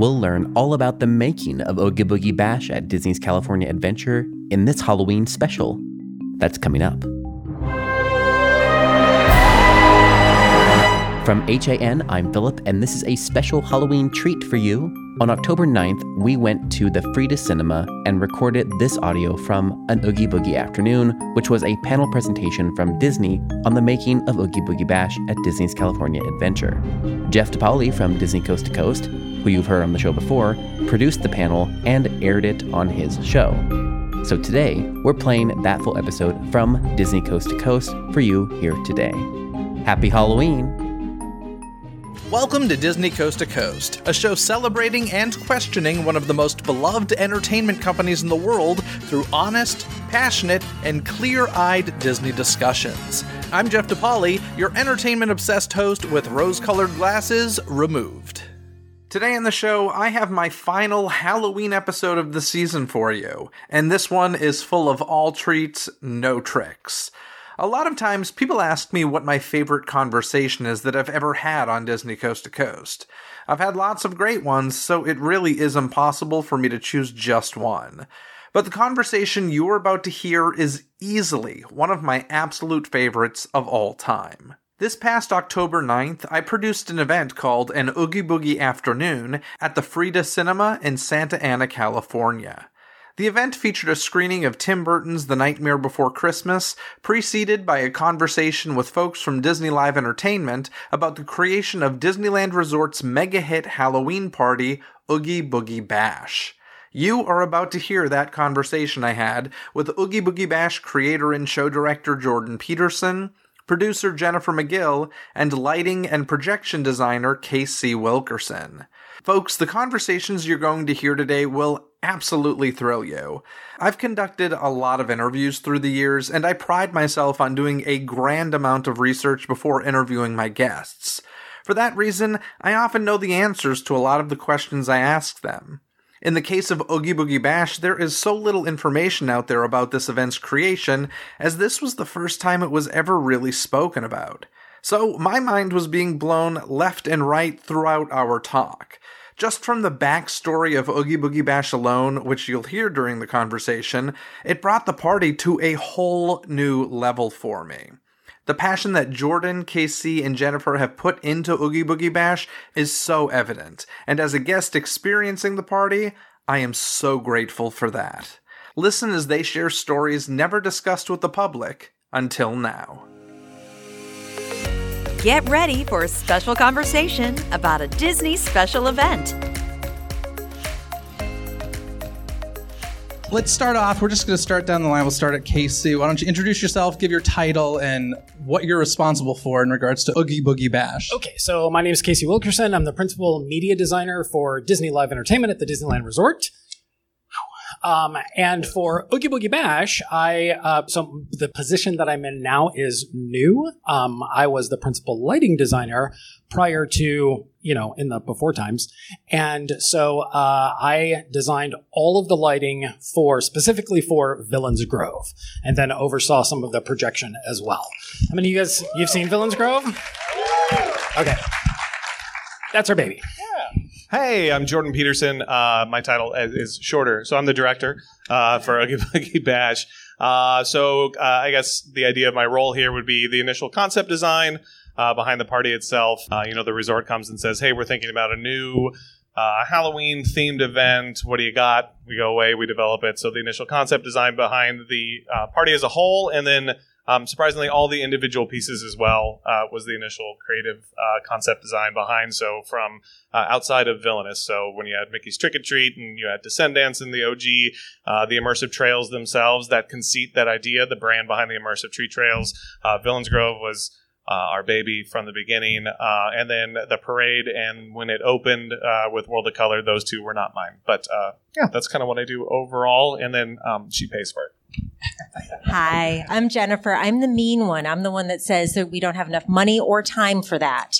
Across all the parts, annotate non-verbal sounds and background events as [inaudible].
we'll learn all about the making of Oogie Boogie Bash at Disney's California Adventure in this Halloween special. That's coming up. From HAN, I'm Philip, and this is a special Halloween treat for you. On October 9th, we went to the Frida Cinema and recorded this audio from an Oogie Boogie afternoon, which was a panel presentation from Disney on the making of Oogie Boogie Bash at Disney's California Adventure. Jeff Depaoli from Dizney Coast to Coast, who you've heard on the show before, produced the panel and aired it on his show. So today, we're playing that full episode from Dizney Coast to Coast for you here today. Happy Halloween! Welcome to Dizney Coast to Coast, a show celebrating and questioning one of the most beloved entertainment companies in the world through honest, passionate, and clear eyed Disney discussions. I'm Jeff Depaoli, your entertainment obsessed host with rose colored glasses removed. Today on the show, I have my final Halloween episode of the season for you, and this one is full of all treats, no tricks. A lot of times, people ask me what my favorite conversation is that I've ever had on Dizney Coast to Coast. I've had lots of great ones, so it really is impossible for me to choose just one. But the conversation you are about to hear is easily one of my absolute favorites of all time. This past October 9th, I produced an event called An Oogie Boogie Afternoon at the Frida Cinema in Santa Ana, California. The event featured a screening of Tim Burton's The Nightmare Before Christmas, preceded by a conversation with folks from Disney Live Entertainment about the creation of Disneyland Resort's mega hit Halloween party, Oogie Boogie Bash. You are about to hear that conversation I had with Oogie Boogie Bash creator and show director Jordan Peterson, producer Jennifer McGill, and lighting and projection designer Casey Wilkerson. Folks, the conversations you're going to hear today will absolutely thrill you. I've conducted a lot of interviews through the years, and I pride myself on doing a grand amount of research before interviewing my guests. For that reason, I often know the answers to a lot of the questions I ask them. In the case of Oogie Boogie Bash, there is so little information out there about this event's creation, as this was the first time it was ever really spoken about. So my mind was being blown left and right throughout our talk. Just from the backstory of Oogie Boogie Bash alone, which you'll hear during the conversation, it brought the party to a whole new level for me. The passion that Jordan, Casey, and Jennifer have put into Oogie Boogie Bash is so evident, and as a guest experiencing the party, I am so grateful for that. Listen as they share stories never discussed with the public until now. Get ready for a special conversation about a Disney special event. Let's start off. We're just going to start down the line. We'll start at Casey. Why don't you introduce yourself, give your title, and what you're responsible for in regards to Oogie Boogie Bash? Okay, so my name is Casey Wilkerson. I'm the principal media designer for Disney Live Entertainment at the Disneyland Resort. Um, and for Oogie Boogie Bash, I uh, so the position that I'm in now is new. Um, I was the principal lighting designer prior to you know in the before times, and so uh, I designed all of the lighting for specifically for Villains Grove, and then oversaw some of the projection as well. I of you guys you've seen Villains Grove? Okay, that's our baby. Hey, I'm Jordan Peterson. Uh, my title is shorter, so I'm the director uh, for Oogie [laughs] Boogie Bash. Uh, so uh, I guess the idea of my role here would be the initial concept design uh, behind the party itself. Uh, you know, the resort comes and says, "Hey, we're thinking about a new." Halloween themed event. What do you got? We go away, we develop it. So the initial concept design behind the party as a whole, and then um, surprisingly, all the individual pieces as well uh, was the initial creative uh, concept design behind. So from uh, outside of Villainous, so when you had Mickey's Trick or Treat and you had Descendants and the OG, uh, the immersive trails themselves, that conceit, that idea, the brand behind the immersive treat trails, uh, Villains Grove was. Uh, our baby from the beginning, and then the parade, and when it opened with World of Color, those two were not mine. But yeah, that's kind of what I do overall, and then um, she pays for it. Hi, I'm Jennifer. I'm the mean one. I'm the one that says that we don't have enough money or time for that.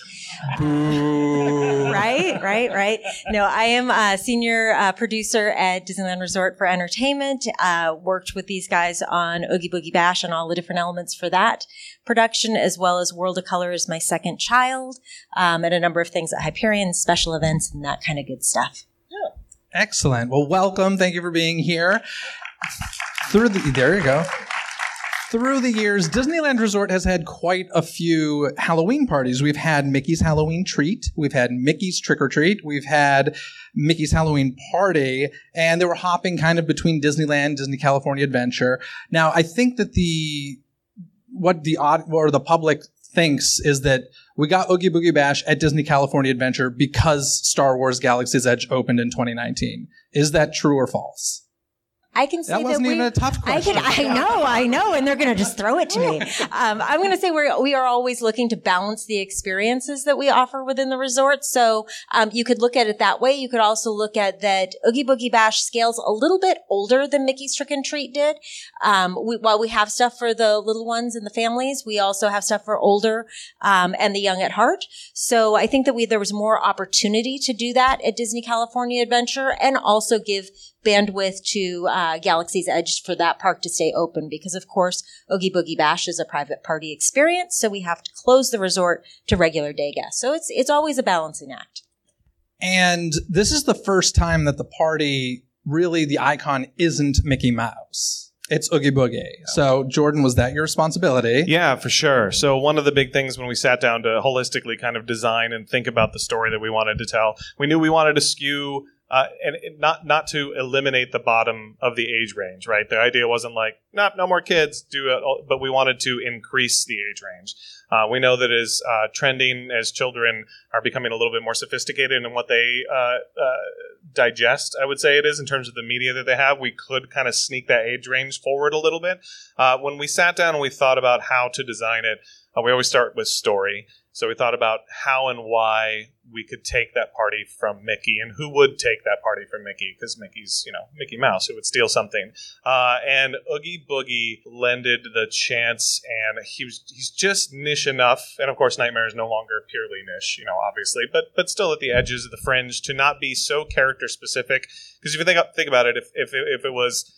right, right, right. No, I am a senior uh, producer at Disneyland Resort for Entertainment. Uh, worked with these guys on Oogie Boogie Bash and all the different elements for that production, as well as World of Color is my second child, um, and a number of things at Hyperion, special events, and that kind of good stuff. Excellent. Well, welcome. Thank you for being here. Through the there you go. Through the years, Disneyland Resort has had quite a few Halloween parties. We've had Mickey's Halloween Treat, we've had Mickey's Trick or Treat, we've had Mickey's Halloween Party, and they were hopping kind of between Disneyland, Disney California Adventure. Now, I think that the what the odd or the public thinks is that we got Oogie Boogie Bash at Disney California Adventure because Star Wars Galaxy's Edge opened in 2019. Is that true or false? I can say That wasn't we, even a tough I question. can, I know, I know, and they're going to just throw it to me. [laughs] Um, I'm going to say we're we are always looking to balance the experiences that we offer within the resort. So um, you could look at it that way. You could also look at that Oogie Boogie Bash scales a little bit older than Mickey's Trick and Treat did. Um, we, while we have stuff for the little ones and the families, we also have stuff for older um, and the young at heart. So I think that we there was more opportunity to do that at Disney California Adventure, and also give bandwidth to uh, Galaxy's Edge for that park to stay open because, of course, Oogie Boogie Bash is a private party experience, so we have to close the resort to regular day guests. So it's it's always a balancing act. And this is the first time that the party really the icon isn't Mickey Mouse. It's Oogie Boogie. So Jordan, was that your responsibility? Yeah, for sure. So one of the big things when we sat down to holistically kind of design and think about the story that we wanted to tell, we knew we wanted to skew uh, and not not to eliminate the bottom of the age range, right? The idea wasn't like, no, no more kids, do it, but we wanted to increase the age range. Uh, we know that is uh, trending as children are becoming a little bit more sophisticated in what they uh, uh, digest. I would say it is in terms of the media that they have. We could kind of sneak that age range forward a little bit. Uh, when we sat down and we thought about how to design it, we always start with story. So we thought about how and why we could take that party from Mickey and who would take that party from Mickey because Mickey's, you know, Mickey Mouse who would steal something. Uh, and Oogie Boogie lended the chance and he was he's just niche enough. And of course Nightmare is no longer purely niche, you know, obviously, but but still at the edges of the fringe to not be so character specific. Because if you think think about it, if if if it was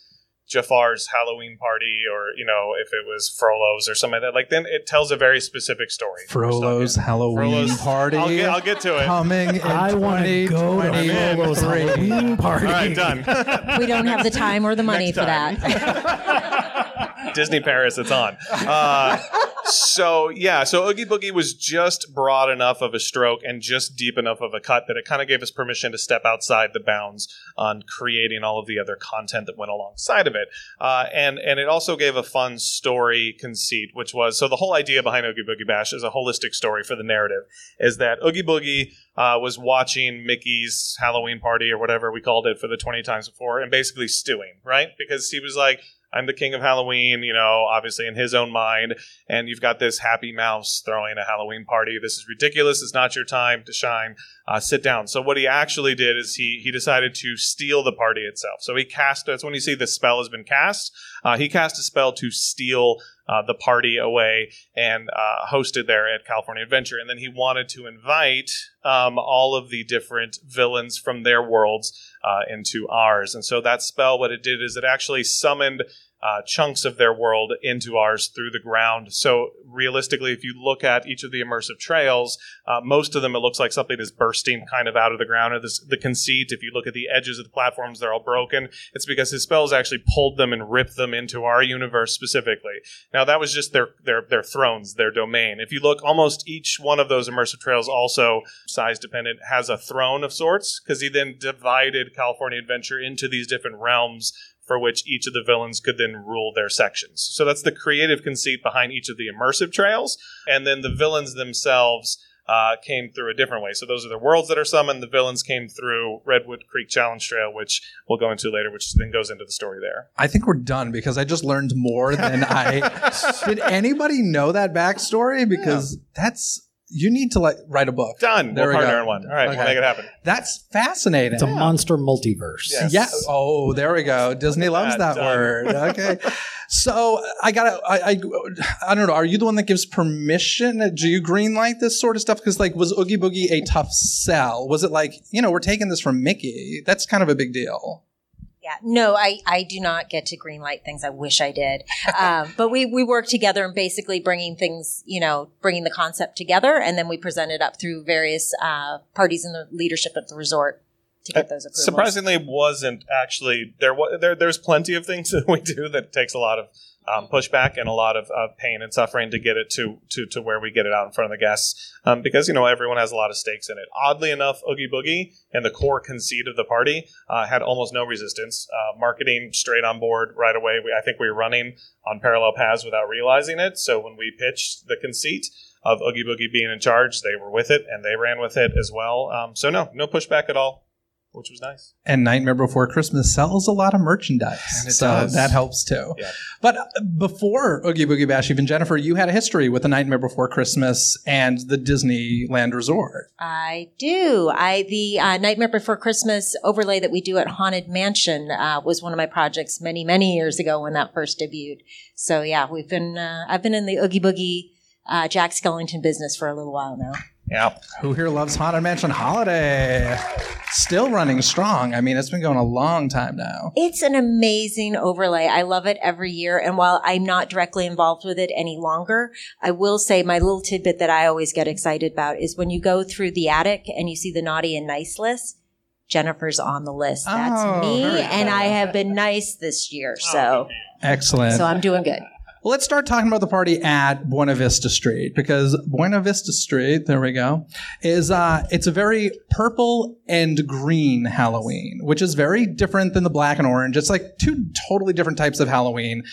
Jafar's Halloween party, or you know, if it was Frollo's or something like that, like then it tells a very specific story. Frollo's Halloween Frollo's- party. I'll get, I'll get to it. coming [laughs] in I want to go to 2023. Frollo's Halloween party. All right, done. [laughs] We don't have the time or the money Next for time. that. [laughs] Disney Paris, it's on. Uh, so yeah, so Oogie Boogie was just broad enough of a stroke and just deep enough of a cut that it kind of gave us permission to step outside the bounds on creating all of the other content that went alongside of it. Uh, and and it also gave a fun story conceit, which was so the whole idea behind Oogie Boogie Bash is a holistic story for the narrative. Is that Oogie Boogie uh, was watching Mickey's Halloween party or whatever we called it for the twenty times before, and basically stewing, right? Because he was like. I'm the king of Halloween, you know, obviously in his own mind. And you've got this happy mouse throwing a Halloween party. This is ridiculous. It's not your time to shine. Uh, sit down. So what he actually did is he he decided to steal the party itself. So he cast. That's when you see the spell has been cast. Uh, he cast a spell to steal uh, the party away and uh, hosted there at California Adventure. And then he wanted to invite um, all of the different villains from their worlds uh, into ours. And so that spell, what it did is it actually summoned uh, chunks of their world into ours through the ground. So realistically, if you look at each of the immersive trails, uh, most of them it looks like something is bursting kind of out of the ground. Or this, the conceit, if you look at the edges of the platforms, they're all broken. It's because his spells actually pulled them and ripped them into our universe specifically. Now that was just their their their thrones, their domain. If you look, almost each one of those immersive trails also size dependent has a throne of sorts because he then divided California Adventure into these different realms for which each of the villains could then rule their sections. So that's the creative conceit behind each of the immersive trails, and then the villains themselves. Uh, came through a different way. So those are the worlds that are summoned. The villains came through Redwood Creek Challenge Trail, which we'll go into later, which then goes into the story there. I think we're done because I just learned more than I. [laughs] Did anybody know that backstory? Because that's you need to like write a book. Done. There we'll we partner go. in one. All right, Okay. we'll make it happen. That's fascinating. It's a monster multiverse. Yes. Yeah. Oh, there we go. Disney loves that that done. word. [laughs] Okay. So I gotta. I, I. I don't know. Are you the one that gives permission? Do you green light this sort of stuff? Because like, was Oogie Boogie a tough sell? Was it like, you know, we're taking this from Mickey? That's kind of a big deal. Yeah, no, I, I do not get to green light things. I wish I did. Um, but we, we work together and basically bringing things, you know, bringing the concept together and then we present it up through various, uh, parties in the leadership of the resort. to get those approvals. Surprisingly, wasn't actually there. There, there's plenty of things [laughs] that we do that takes a lot of um, pushback and a lot of pain and suffering to get it to, to to where we get it out in front of the guests. Um, because you know everyone has a lot of stakes in it. Oddly enough, Oogie Boogie and the core conceit of the party uh, had almost no resistance. Uh, marketing straight on board right away. We, I think we were running on parallel paths without realizing it. So when we pitched the conceit of Oogie Boogie being in charge, they were with it and they ran with it as well. Um, so no, no pushback at all, which was nice. And Nightmare Before Christmas sells a lot of merchandise. And it so does. that helps too. Yeah. But uh, before Oogie Boogie Bash, even Jennifer, you had a history with the Nightmare Before Christmas and the Disneyland Resort. I do. I the uh, Nightmare Before Christmas overlay that we do at Haunted Mansion uh, was one of my projects many many years ago when that first debuted. So yeah, we've been uh, I've been in the Oogie Boogie uh, Jack Skellington business for a little while now. Yeah. Who here loves Haunted Mansion Holiday? Still running strong. I mean, it's been going a long time now. It's an amazing overlay. I love it every year. And while I'm not directly involved with it any longer, I will say my little tidbit that I always get excited about is when you go through the attic and you see the naughty and nice list. Jennifer's on the list. That's Oh, me, and I have been nice this year, so oh, Excellent. so I'm doing good. Well, let's start talking about the party at Buena Vista Street because Buena Vista Street, there we go, is uh, it's a very purple and green Halloween, which is very different than the black and orange. It's like two totally different types of Halloween.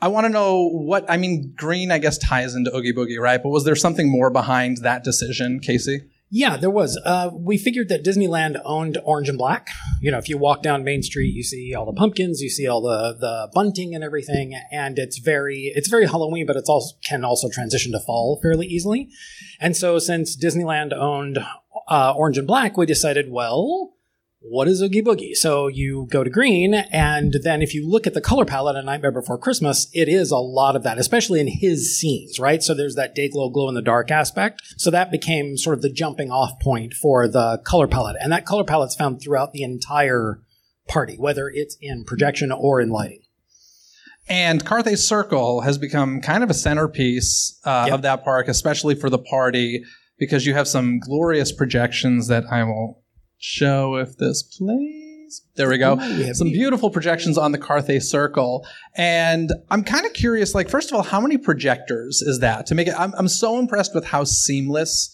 I want to know what I mean. Green, I guess, ties into Oogie Boogie, right? But was there something more behind that decision, Casey? Yeah, there was. Uh, we figured that Disneyland owned orange and black. You know, if you walk down Main Street, you see all the pumpkins, you see all the the bunting and everything, and it's very it's very Halloween, but it's also can also transition to fall fairly easily. And so, since Disneyland owned uh, orange and black, we decided, well, what is Oogie Boogie? So you go to green, and then if you look at the color palette of Nightmare Before Christmas, it is a lot of that, especially in his scenes, right? So there's that day glow, glow in the dark aspect. So that became sort of the jumping off point for the color palette. And that color palette's found throughout the entire party, whether it's in projection or in lighting. And Carthay Circle has become kind of a centerpiece uh, Yep. of that park, especially for the party, because you have some glorious projections that I will show if this plays. There we go. Ooh, some beautiful projections on the Carthay Circle. And I'm kind of curious, like, first of all, how many projectors is that to make it? I'm, I'm so impressed with how seamless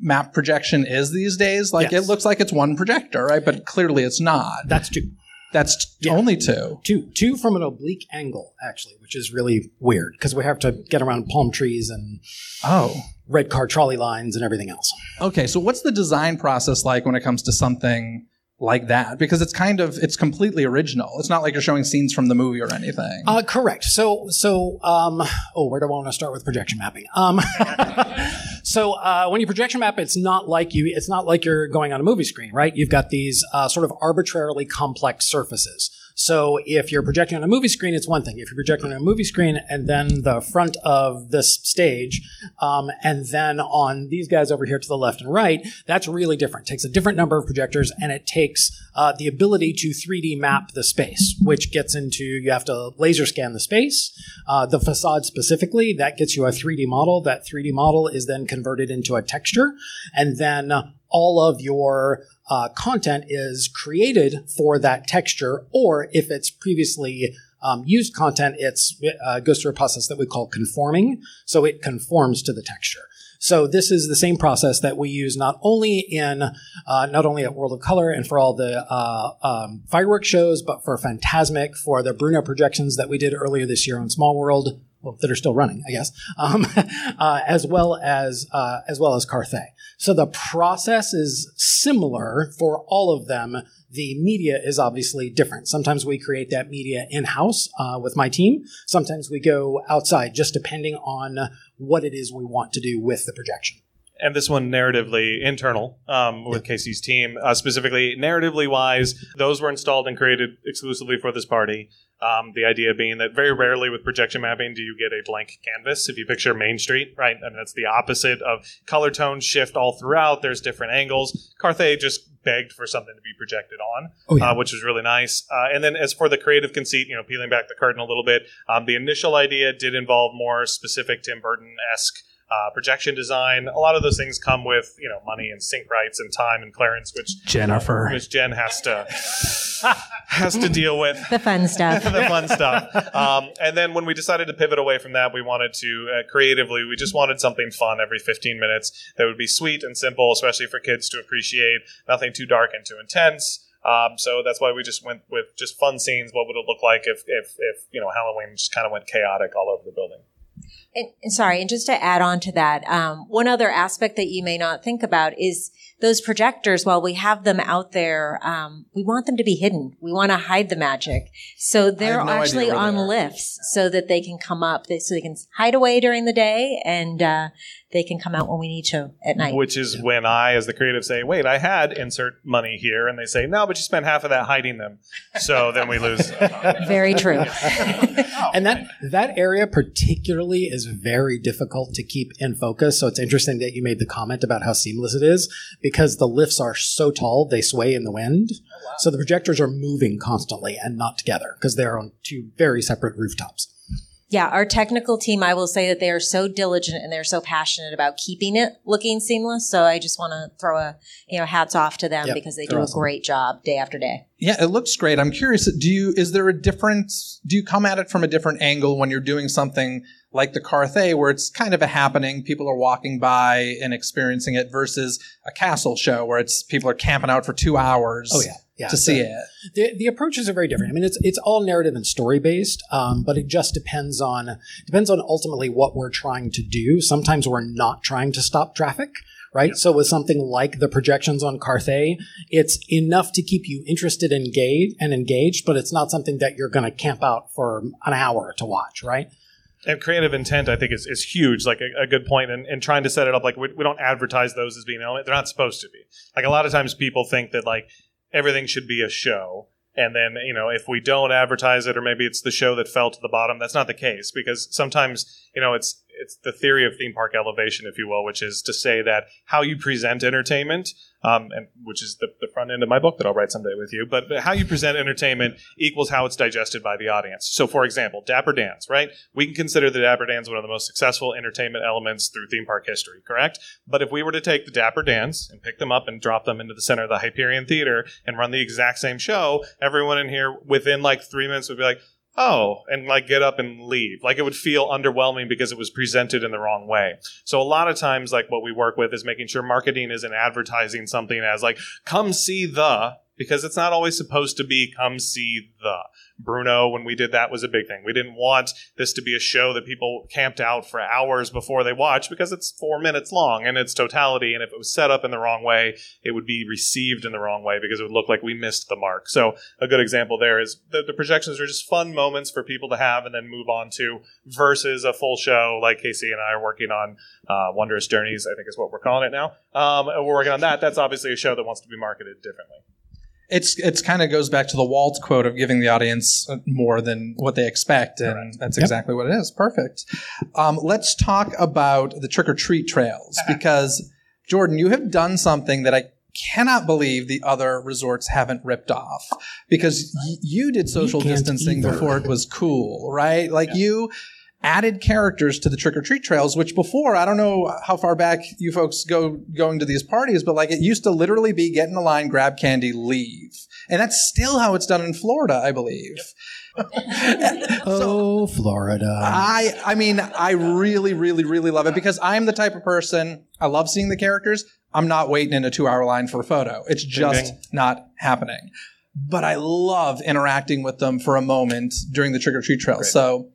map projection is these days. Like, Yes. it looks like it's one projector, right? But clearly it's not. That's two. That's t- Yeah. only two. Two, two from an oblique angle, actually, which is really weird because we have to get around palm trees and Oh. Red car trolley lines and everything else. Okay, so what's the design process like when it comes to something like that? Because it's kind of it's completely original. It's not like you're showing scenes from the movie or anything. Uh, correct. So, so, um, oh, where do I want to start with projection mapping? Um, [laughs] so, uh, when you projection map, it's not like you, it's not like you're going on a movie screen, right? You've got these, uh, sort of arbitrarily complex surfaces. So if you're projecting on a movie screen, it's one thing. If you're projecting on a movie screen and then the front of this stage, um, and then on these guys over here to the left and right, that's really different. It takes a different number of projectors and it takes uh, the ability to 3D map the space, which gets into you have to laser scan the space, uh, the facade specifically. That gets you a 3D model. That 3D model is then converted into a texture, and then all of your uh, content is created for that texture, or if it's previously um, used content, it's it uh, goes through a process that we call conforming, so it conforms to the texture. So this is the same process that we use not only in uh, not only at World of Color and for all the uh, um, fireworks shows, but for Fantasmic, for the Bruno projections that we did earlier this year on Small World, well, that are still running, I guess, um, [laughs] uh, as well as uh, as well as Carthay. So the process is similar for all of them. The media is obviously different. Sometimes we create that media in house uh, with my team. Sometimes we go outside, just depending on what it is we want to do with the projection. And this one narratively internal um, with Casey's team, uh, specifically narratively wise. Those were installed and created exclusively for this party. Um, the idea being that very rarely with projection mapping do you get a blank canvas. If you picture Main Street, right, and that's the opposite of color tones shift all throughout. There's different angles. Carthay just begged for something to be projected on, Oh, yeah. uh, which was really nice. Uh, and then as for the creative conceit, you know, peeling back the curtain a little bit, um, the initial idea did involve more specific Tim Burton esque uh, projection design. A lot of those things come with you know money and sync rights and time and clearance, which Jennifer. which Jen has to has to deal with The fun stuff. [laughs] the fun stuff. Um, and then when we decided to pivot away from that, we wanted to uh, creatively, we just wanted something fun every 15 minutes that would be sweet and simple, especially for kids to appreciate. Nothing too dark and too intense. Um, so that's why we just went with just fun scenes. What would it look like if, if, if you know Halloween just kind of went chaotic all over the building? And, and sorry, and just to add on to that, um, one other aspect that you may not think about is those projectors. While we have them out there, um, we want them to be hidden. We want to hide the magic, so they're no actually on lifts so that they can come up, so they can hide away during the day, and uh, they can come out when we need to at night. Which is when I, as the creative, say, "Wait, I had insert money here," and they say, "No, but you spent half of that hiding them." So then we lose. [laughs] Very true. [laughs] Oh. and that that area particularly is very difficult to keep in focus. So it's interesting that you made the comment about how seamless it is because the lifts are so tall they sway in the wind. Oh, so the projectors are moving constantly and not together because they're on two very separate rooftops. Yeah, our technical team, I will say that they are so diligent and they're so passionate about keeping it looking seamless. So I just want to throw a, you know, hats off to them Yep, because they do awesome. a great job day after day. Yeah, it looks great. I'm curious. Do you is there a difference? Do you come at it from a different angle when you're doing something like the Carthay, where it's kind of a happening, people are walking by and experiencing it, versus a castle show where it's people are camping out for two hours? Oh yeah, yeah. to see it. The, the approaches are very different. I mean, it's it's all narrative and story based, um, but it just depends on depends on ultimately what we're trying to do. Sometimes we're not trying to stop traffic, right? So with something like the projections on Carthay, it's enough to keep you interested, engaged, and engaged, but it's not something that you're going to camp out for an hour to watch, right? And creative intent i think is, is huge like a, a good point and, and trying to set it up. Like we, we don't advertise those as being element they're not supposed to be. Like a lot of times people think that like everything should be a show. And then you know if we don't advertise it or maybe it's the show that fell to the bottom that's not the case. Because sometimes you know it's it's the theory of theme park elevation if you will which is to say that how you present entertainment um, and which is the, the front end of my book that I'll write someday with you. But how you present entertainment equals how it's digested by the audience. So, for example, Dapper Dans, right? We can consider the Dapper Dans one of the most successful entertainment elements through theme park history, correct? But if we were to take the Dapper Dans and pick them up and drop them into the center of the Hyperion Theater and run the exact same show, everyone in here within like three minutes would be like, oh, and like get up and leave. Like it would feel underwhelming because it was presented in the wrong way. So a lot of times, like what we work with is making sure marketing isn't advertising something as like, come see the, because it's not always supposed to be come see the. Bruno, when we did that, was a big thing. We didn't want this to be a show that people camped out for hours before they watched because it's four minutes long in its totality. And if it was set up in the wrong way, it would be received in the wrong way because it would look like we missed the mark. So a good example there is the, the projections are just fun moments for people to have and then move on to versus a full show like Casey and I are working on. Uh, Wondrous Journeys, I think is what we're calling it now. Um, and we're working on that. That's obviously a show that wants to be marketed differently. It's it's kind of goes back to the Walt quote of giving the audience more than what they expect, and that's exactly what it is. Perfect. Um, let's talk about the trick or treat trails [laughs] because Jordan, you have done something that I cannot believe the other resorts haven't ripped off because y- you did social distancing either. before it was cool, right? Like you added characters to the trick or treat trails, which before I don't know how far back you folks go going to these parties, but like it used to literally be get in a line, grab candy, leave, and that's still how it's done in Florida, I believe. [laughs] Oh, Florida. I I mean, I really, really, really love it because I'm the type of person I love seeing the characters. I'm not waiting in a two hour line for a photo. It's just ding. not happening. But I love interacting with them for a moment during the trick or treat trail. So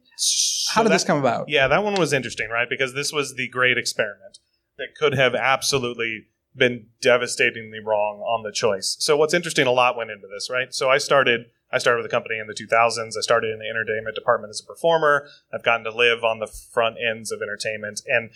how did that- this come about? Yeah, that one was interesting, right? Because this was the great experiment that could have absolutely been devastatingly wrong on the choice. So what's interesting, a lot went into this, right? So I started I started with a company in the 2000s. I started in the entertainment department as a performer. I've gotten to live on the front ends of entertainment, and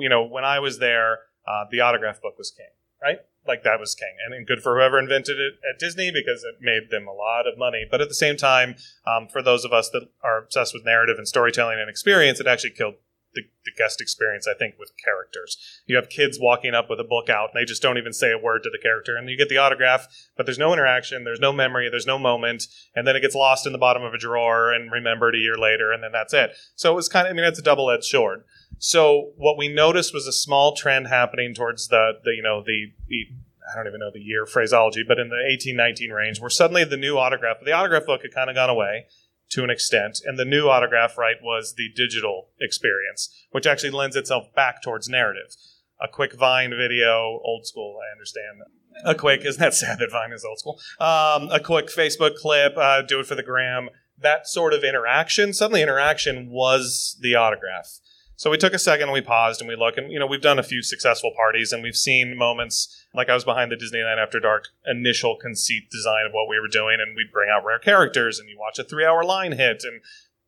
you know, when I was there, uh, the autograph book was king, right? Like that was king, and, good for whoever invented it at Disney because it made them a lot of money. But at the same time, um, for those of us that are obsessed with narrative and storytelling and experience, it actually killed the, the guest experience, I think, with characters. You have kids walking up with a book out and they just don't even say a word to the character. And you get the autograph, but there's no interaction, there's no memory, there's no moment. And then it gets lost in the bottom of a drawer and remembered a year later, and then that's it. So it was kind of, I mean, it's a double edged sword. So what we noticed was a small trend happening towards the, the you know the, the I don't even know the year phraseology, but in the 1819 range, where suddenly the new autograph, the autograph book had kind of gone away to an extent, and the new autograph right was the digital experience, which actually lends itself back towards narrative. A quick Vine video, old school, I understand. A quick, isn't that sad that Vine is old school? Um, a quick Facebook clip, uh, do it for the gram. That sort of interaction, suddenly interaction was the autograph. So we took a second and we paused and we look and you know we've done a few successful parties and we've seen moments like I was behind the Disneyland After Dark initial conceit design of what we were doing and we'd bring out rare characters and you watch a 3-hour line hit and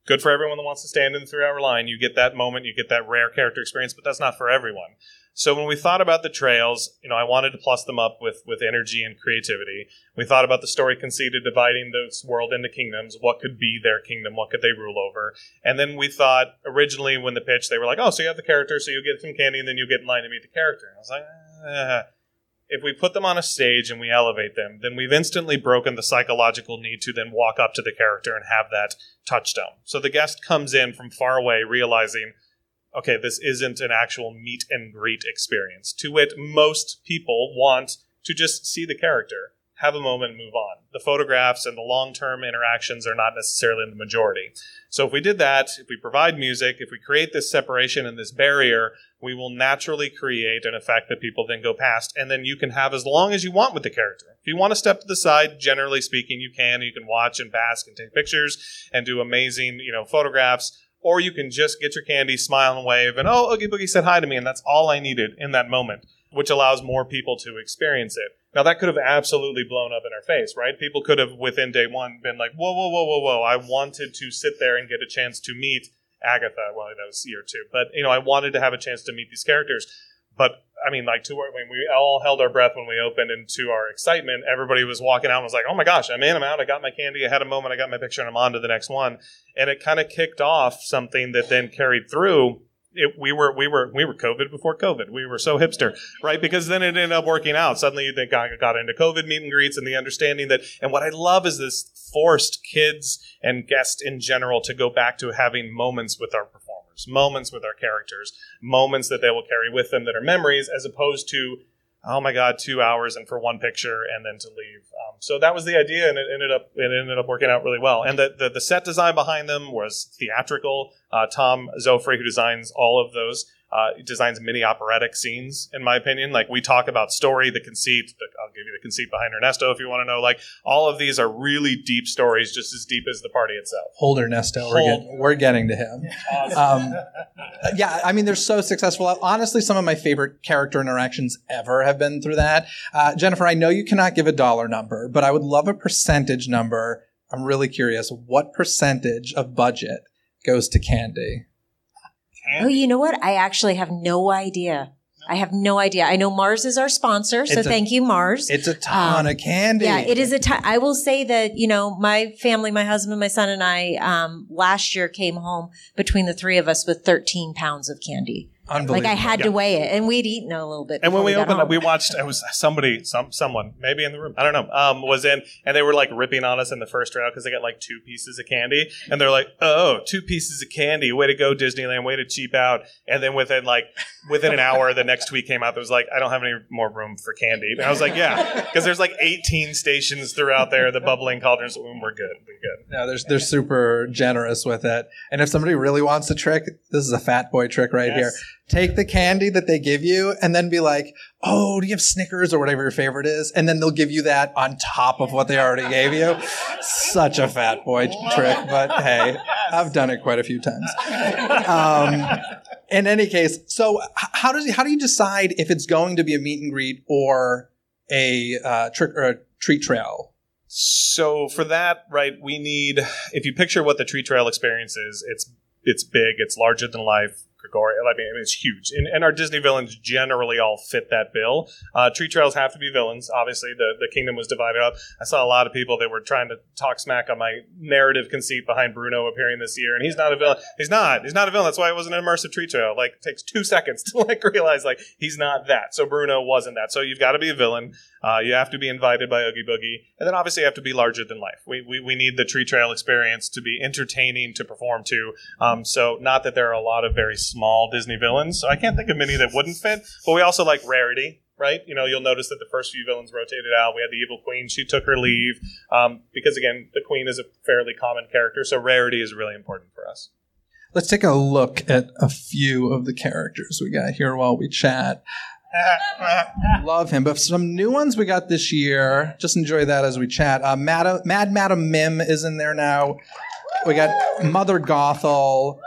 good for everyone that wants to stand in the 3-hour line you get that moment you get that rare character experience but that's not for everyone. So when we thought about the trails, you know, I wanted to plus them up with with energy and creativity. We thought about the story conceit of dividing this world into kingdoms. What could be their kingdom? What could they rule over? And then we thought originally when the pitch, they were like, "Oh, so you have the character, so you get some candy, and then you get in line to meet the character." And I was like, eh. if we put them on a stage and we elevate them, then we've instantly broken the psychological need to then walk up to the character and have that touchstone. So the guest comes in from far away, realizing okay, this isn't an actual meet and greet experience. To wit, most people want to just see the character, have a moment, move on. The photographs and the long term interactions are not necessarily in the majority. So if we did that, if we provide music, if we create this separation and this barrier, we will naturally create an effect that people then go past. And then you can have as long as you want with the character. If you want to step to the side, generally speaking, you can. You can watch and bask and take pictures and do amazing, you know, photographs or you can just get your candy, smile and wave, and oh, Oogie Boogie said hi to me, and that's all I needed in that moment, which allows more people to experience it. Now that could have absolutely blown up in our face, right? People could have within day one been like, whoa, whoa, whoa, whoa, whoa! I wanted to sit there and get a chance to meet Agatha. Well, that was year two, but you know, I wanted to have a chance to meet these characters. But I mean, like to when we all held our breath when we opened, and to our excitement, everybody was walking out and was like, "Oh my gosh, I'm in, I'm out, I got my candy, I had a moment, I got my picture, and I'm on to the next one." And it kind of kicked off something that then carried through. It, we were we were we were COVID before COVID. We were so hipster, right? Because then it ended up working out. Suddenly they got, got into COVID meet and greets and the understanding that. And what I love is this forced kids and guests in general to go back to having moments with our performers, moments with our characters, moments that they will carry with them that are memories, as opposed to, oh my god, two hours and for one picture and then to leave. Um, so that was the idea, and it ended up it ended up working out really well. And the the, the set design behind them was theatrical. Uh, Tom Zofrey, who designs all of those, uh, designs mini operatic scenes, in my opinion. Like we talk about story, the conceit. The, I'll give you the conceit behind Ernesto if you want to know. Like all of these are really deep stories, just as deep as the party itself. Hold Ernesto. We're, Hold. getting, we're getting to him. Um, yeah, I mean, they're so successful. Honestly, some of my favorite character interactions ever have been through that. Uh, Jennifer, I know you cannot give a dollar number, but I would love a percentage number. I'm really curious. What percentage of budget goes to candy? Oh, you know what? I actually have no idea. I have no idea. I know Mars is our sponsor, so a- thank you, Mars. It's a ton Um, of candy. Yeah, it is a ton. I will say that, you know, my family, my husband, my son, and I, um, last year came home between the three of us with 13 pounds of candy. Like I had to weigh it, and we'd eaten a little bit. And when before we opened up, we watched. It was somebody, some someone, maybe in the room. I don't know. Um, was in, and they were like ripping on us in the first round because they got like two pieces of candy, and they're like, "Oh, two pieces of candy! Way to go, Disneyland! Way to cheap out!" And then within like within an hour, the next tweet came out that was like, "I don't have any more room for candy." And I was like, "Yeah," because there's like 18 stations throughout there, the bubbling cauldrons. Mm, We're good. We're good. No, they're, they're super generous with it. And if somebody really wants a trick, this is a fat boy trick right here. Take the candy that they give you and then be like, oh, do you have Snickers or whatever your favorite is? And then they'll give you that on top of what they already gave you. Such a fat boy trick, but hey, I've done it quite a few times. Um, in any case, so how does how do you decide if it's going to be a meet and greet or a uh, trick or a treat trail? So for that, right, we need if you picture what the treat trail experience is, it's it's big, it's larger than life. Gregorian, I mean, it's huge, and, and our Disney villains generally all fit that bill. Uh, treat trails have to be villains. Obviously, the the kingdom was divided up. I saw a lot of people that were trying to talk smack on my narrative conceit behind Bruno appearing this year, and he's not a villain. He's not. He's not a villain. That's why it wasn't an immersive treat trail. Like, it takes two [laughs] seconds to like realize like he's not that. So Bruno wasn't that. So you've got to be a villain. Uh, you have to be invited by Oogie Boogie, and then obviously you have to be larger than life. We, we, we need the treat trail experience to be entertaining to perform to. Um, so not that there are a lot of very small small Disney villains. So I can't think of many that wouldn't fit. But we also like rarity, right? You know, you'll notice that the first few villains rotated out. We had the evil queen; she took her leave um, because, again, the queen is a fairly common character. So rarity is really important for us. Let's take a look at a few of the characters we got here while we chat. [laughs] Love him. But some new ones we got this year. Just enjoy that as we chat. Uh, Mad, Mad Madam Mim is in there now. We got Mother Gothel,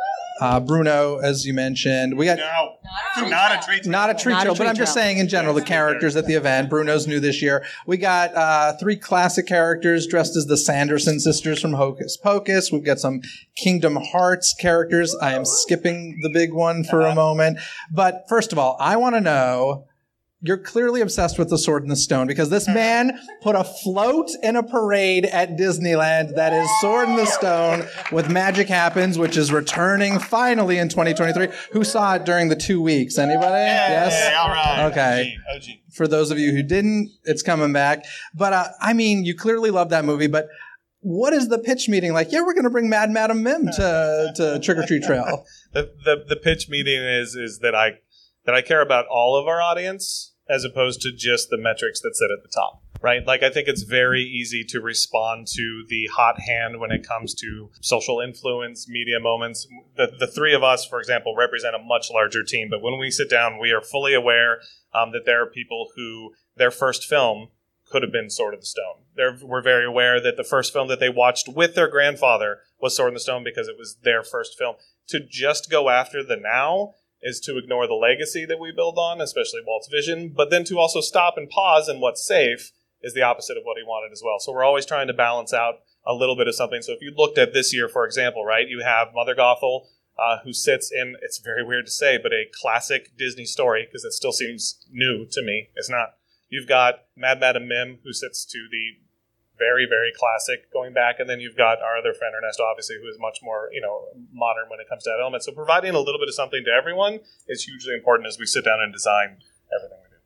uh, Bruno, as you mentioned. We got No, not a treat. not a treat Not a trail, but treat I'm just saying in general the characters at the event. Bruno's new this year. We got uh, three classic characters dressed as the Sanderson sisters from Hocus Pocus. We've got some Kingdom Hearts characters. I am skipping the big one for a moment, but first of all, I want to know. You're clearly obsessed with the sword and the stone because this [laughs] man put a float in a parade at Disneyland that is Sword in the Stone with Magic Happens, which is returning finally in 2023. Who saw it during the two weeks? Anybody? yes. all right. Okay. OG. OG. For those of you who didn't, it's coming back. But uh, I mean, you clearly love that movie. But what is the pitch meeting like? Yeah, we're going to bring Mad Madam Mim to, to Trick or Treat Trail. [laughs] the, the the pitch meeting is is that I that I care about all of our audience as opposed to just the metrics that sit at the top. Right? Like I think it's very easy to respond to the hot hand when it comes to social influence, media moments. The the three of us, for example, represent a much larger team, but when we sit down, we are fully aware um, that there are people who their first film could have been Sword of the Stone. They're, we're very aware that the first film that they watched with their grandfather was Sword in the Stone because it was their first film. To just go after the now is to ignore the legacy that we build on, especially Walt's vision, but then to also stop and pause and what's safe is the opposite of what he wanted as well. So we're always trying to balance out a little bit of something. So if you looked at this year, for example, right, you have Mother Gothel, uh, who sits in, it's very weird to say, but a classic Disney story, because it still seems new to me. It's not. You've got Mad Madam Mim, who sits to the very, very classic going back, and then you've got our other friend Ernesto, obviously, who is much more, you know, modern when it comes to that element. So providing a little bit of something to everyone is hugely important as we sit down and design everything we do.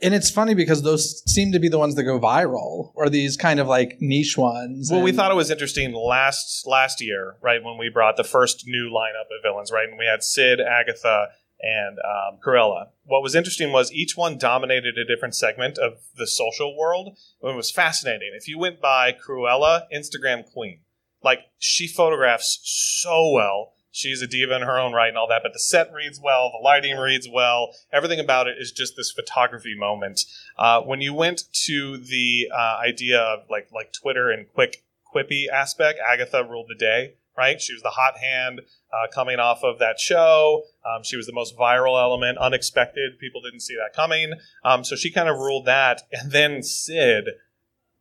And it's funny because those seem to be the ones that go viral, or these kind of like niche ones. Well, we thought it was interesting last last year, right, when we brought the first new lineup of villains, right, and we had Sid, Agatha, and um, Cruella. What was interesting was each one dominated a different segment of the social world. It was fascinating. If you went by Cruella, Instagram queen, like she photographs so well. She's a diva in her own right and all that, but the set reads well, the lighting reads well, everything about it is just this photography moment. Uh, when you went to the uh, idea of like like Twitter and quick quippy aspect, Agatha ruled the day. Right, she was the hot hand uh, coming off of that show. Um, she was the most viral element, unexpected. People didn't see that coming, um, so she kind of ruled that. [laughs] And then Sid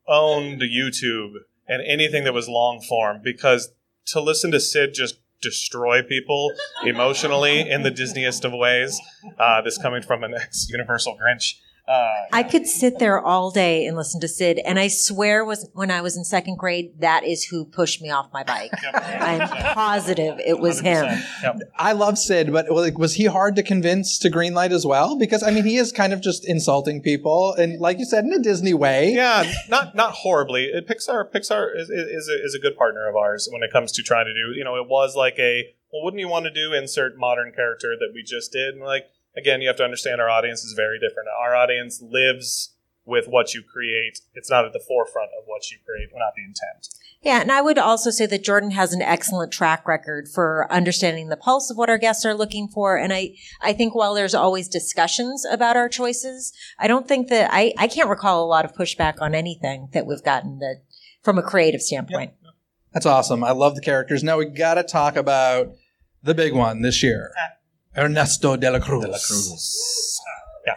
owned YouTube and anything that was long form because to listen to Sid just destroy people [laughs] emotionally in the Disneyest of ways. Uh, this coming from an ex Universal Grinch. Uh, I could sit there all day and listen to Sid, and I swear was when I was in second grade, that is who pushed me off my bike. I'm positive it was him. 100%. Yep. I love Sid, but like, was he hard to convince to greenlight as well? Because I mean, he is kind of just insulting people, and like you said, in a Disney way. Yeah, not not horribly. It, Pixar Pixar is, is, a, is a good partner of ours when it comes to trying to do. You know, it was like a well, wouldn't you want to do insert modern character that we just did? And like again, you have to understand our audience is very different. Our audience lives with what you create. It's not at the forefront of what you create, well not the intent. Yeah, and I would also say that Jordan has an excellent track record for understanding the pulse of what our guests are looking for. And I, I think while there's always discussions about our choices, I don't think that I, I can't recall a lot of pushback on anything that we've gotten that from a creative standpoint. That's awesome. I love the characters. Now we got to talk about the big one this year, Ernesto de la Cruz.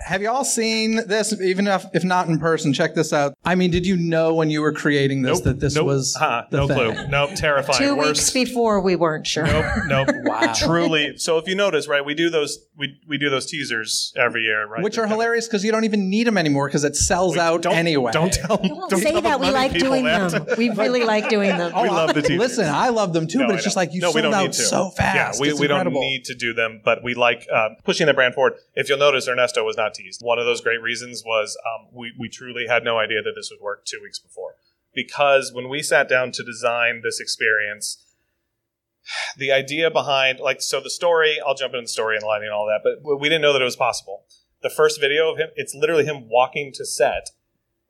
Have you all seen this? Even if, if not in person, check this out. I mean, did you know when you were creating this Nope. that this Nope. was Huh, the no thing? clue. Nope. Terrifying. Two Worst. weeks before we weren't sure. Nope, nope. [laughs] Wow. Truly. So if you notice, right, we do those we we do those teasers every year, right? Which They're are kind of- hilarious because you don't even need them anymore because it sells out don't, anyway. Don't tell. Don't, [laughs] don't say tell the that. We money like people doing that. them. We really [laughs] like doing them. we love the teasers. Listen, I love them too, No, but I it's just don't. like you no, we sold don't out need to. so fast. Yeah, we, It's we don't incredible. need to do them, but we like uh, pushing the brand forward. If you'll notice, Ernesto was not teased. One of those great reasons was um, we, we truly had no idea that this would work two weeks before. Because when we sat down to design this experience, the idea behind like so the story i'll jump into the story and lighting and all that but we didn't know that it was possible the first video of him it's literally him walking to set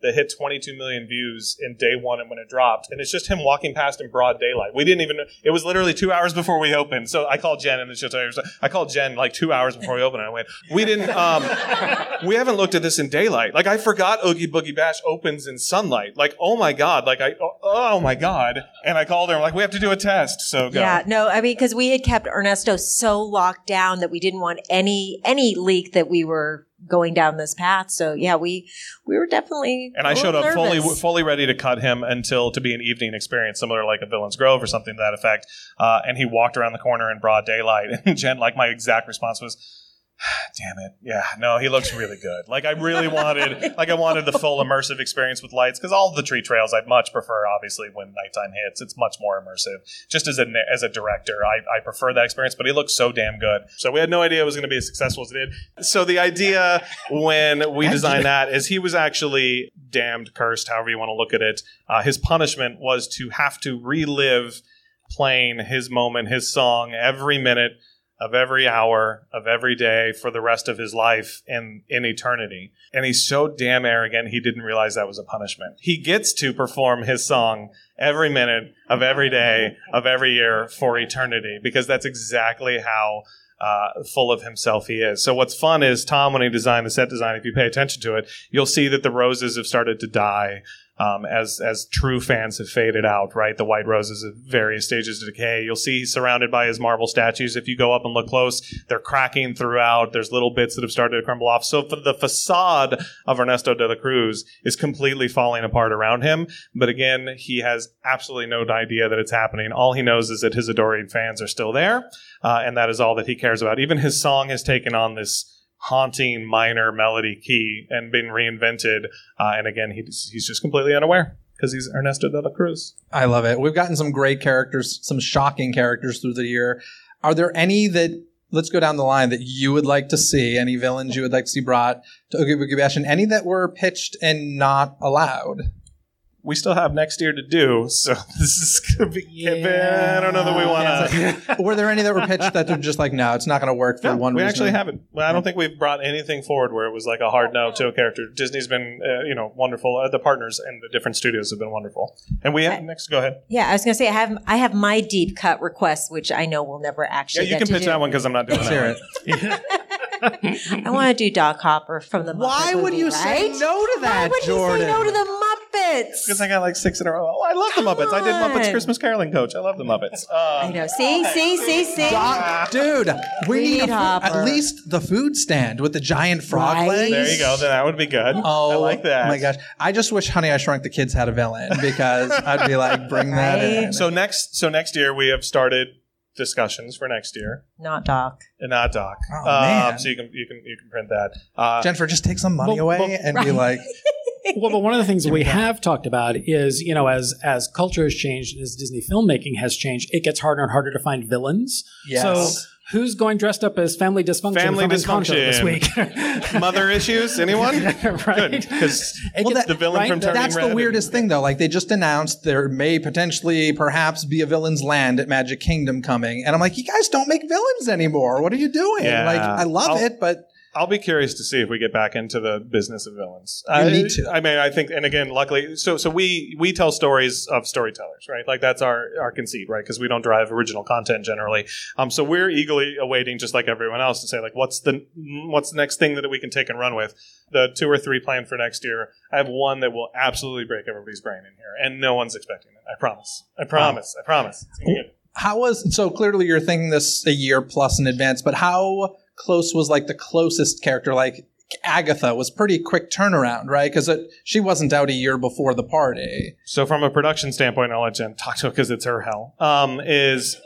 that hit 22 million views in day one and when it dropped. And it's just him walking past in broad daylight. We didn't even, it was literally two hours before we opened. So i called jen and it's just i called jen like two hours before we opened and i went we didn't um [laughs] we haven't looked at this in daylight. Like i forgot oogie boogie bash opens in sunlight. Like oh my god like i oh, oh my god. And i called her I'm like we have to do a test. So go. Yeah, no, I mean, because we had kept Ernesto so locked down that we didn't want any any leak that we were going down this path. So yeah, we we were definitely and I showed up fully nervous. fully ready to cut him until to be an evening experience, similar to like a Villain's Grove or something to that effect. Uh, and he walked around the corner in broad daylight, [laughs] and Jen, like my exact response was, [sighs] "Damn it, yeah, no, he looks really good." Like I really wanted, [laughs] like I wanted the full immersive experience with lights because all the treat trails I'd much prefer. Obviously, when nighttime hits, it's much more immersive. Just as a as a director, I, I prefer that experience. But he looked so damn good, so we had no idea it was going to be as successful as it did. So the idea when we designed that is he was actually damned, cursed, however you want to look at it. Uh, his punishment was to have to relive playing his moment, his song every minute of every hour of every day for the rest of his life in in eternity. And he's so damn arrogant he didn't realize that was a punishment. He gets to perform his song every minute of every day of every year for eternity because that's exactly how uh, full of himself he is. So what's fun is Tom, when he designed the set design, if you pay attention to it, you'll see that the roses have started to die um, as as true fans have faded out. Right, the white roses at various stages of decay. You'll see he's surrounded by his marble statues. If you go up and look close, they're cracking throughout. There's little bits that have started to crumble off. So the facade of Ernesto de la Cruz is completely falling apart around him. But again, he has absolutely no idea that it's happening. All he knows is that his adoring fans are still there, uh, and that is all that he cares about. Even his song has taken on this haunting minor melody key and been reinvented. Uh, and again, he's, he's just completely unaware because he's Ernesto de la Cruz. I love it. We've gotten some great characters, some shocking characters through the year. Are there any that let's go down the line that you would like to see? Any villains you would like to see brought to Oogie Boogie Bash, and any that were pitched and not allowed? We still have next year to do, so [laughs] this is gonna be. I don't know that we want to. [laughs] were there any that were pitched that they're just like, no, it's not going to work for No, one we reason? actually haven't. Well, I don't think we've brought anything forward where it was like a hard no to a character. Disney's been, uh, you know, wonderful. Uh, the partners and the different studios have been wonderful. And we have next. Go ahead. Yeah, I was going to say I have I have my deep cut request, which I know we'll never actually. Yeah, you get can to pitch do. that one because I'm not doing Let's that. [laughs] hear one. it. I want to do Doc Hopper from the. Muppets. Why Muppet would movie, you say no to that, Why would Jordan? you say no to the Muppets? Because I got like six in a row. Oh, I love the Muppets. I did Muppets on. Christmas Caroling Coach. I love the Muppets. [laughs] I Um, know. See, see, see, see. Doc, dude, we, We need, need a food- Hopper. at least the food stand with the giant frog Right? legs. there you go. Then that would be good. Oh, I like that. Oh my gosh. I just wish Honey I Shrunk the Kids had a villain because I'd be like, bring that Right? in. So next, so next year we have started discussions for next year, Not Doc. and not Doc. Oh, man. So you can you can you can print that. Uh, Jennifer, just take some money Well, away well, and be like, [laughs] well, but one of the things we have talked about is, you know, as as culture has changed, and as Disney filmmaking has changed, it gets harder and harder to find villains. Yes. So who's going dressed up as family dysfunction Family from Encanto this week? [laughs] mother issues. Anyone? [laughs] right? Because Well, the villain right? from Turning that's Red. the weirdest thing, though. Like, they just announced there may potentially, perhaps, be a villain's land at Magic Kingdom coming. And I'm like, you guys don't make villains anymore. What are you doing? Yeah. Like, I love I'll- it, but I'll be curious to see if we get back into the business of villains. You I need to. I mean, I think, and again, luckily, so so we we tell stories of storytellers, right? Like that's our our conceit, right? Because we don't drive original content generally. Um, so we're eagerly awaiting, just like everyone else, to say like, what's the what's the next thing that we can take and run with? The two or three planned for next year. I have one that will absolutely break everybody's brain in here, and no one's expecting it. I promise. I promise. I promise. It's gonna be good. how was, so clearly you're thinking this a year plus in advance, but how close was like the closest character? Like, Agatha was pretty quick turnaround, right? Because she wasn't out a year before the party. So from a production standpoint, I'll let Jen talk to it because it's her hell. Um, is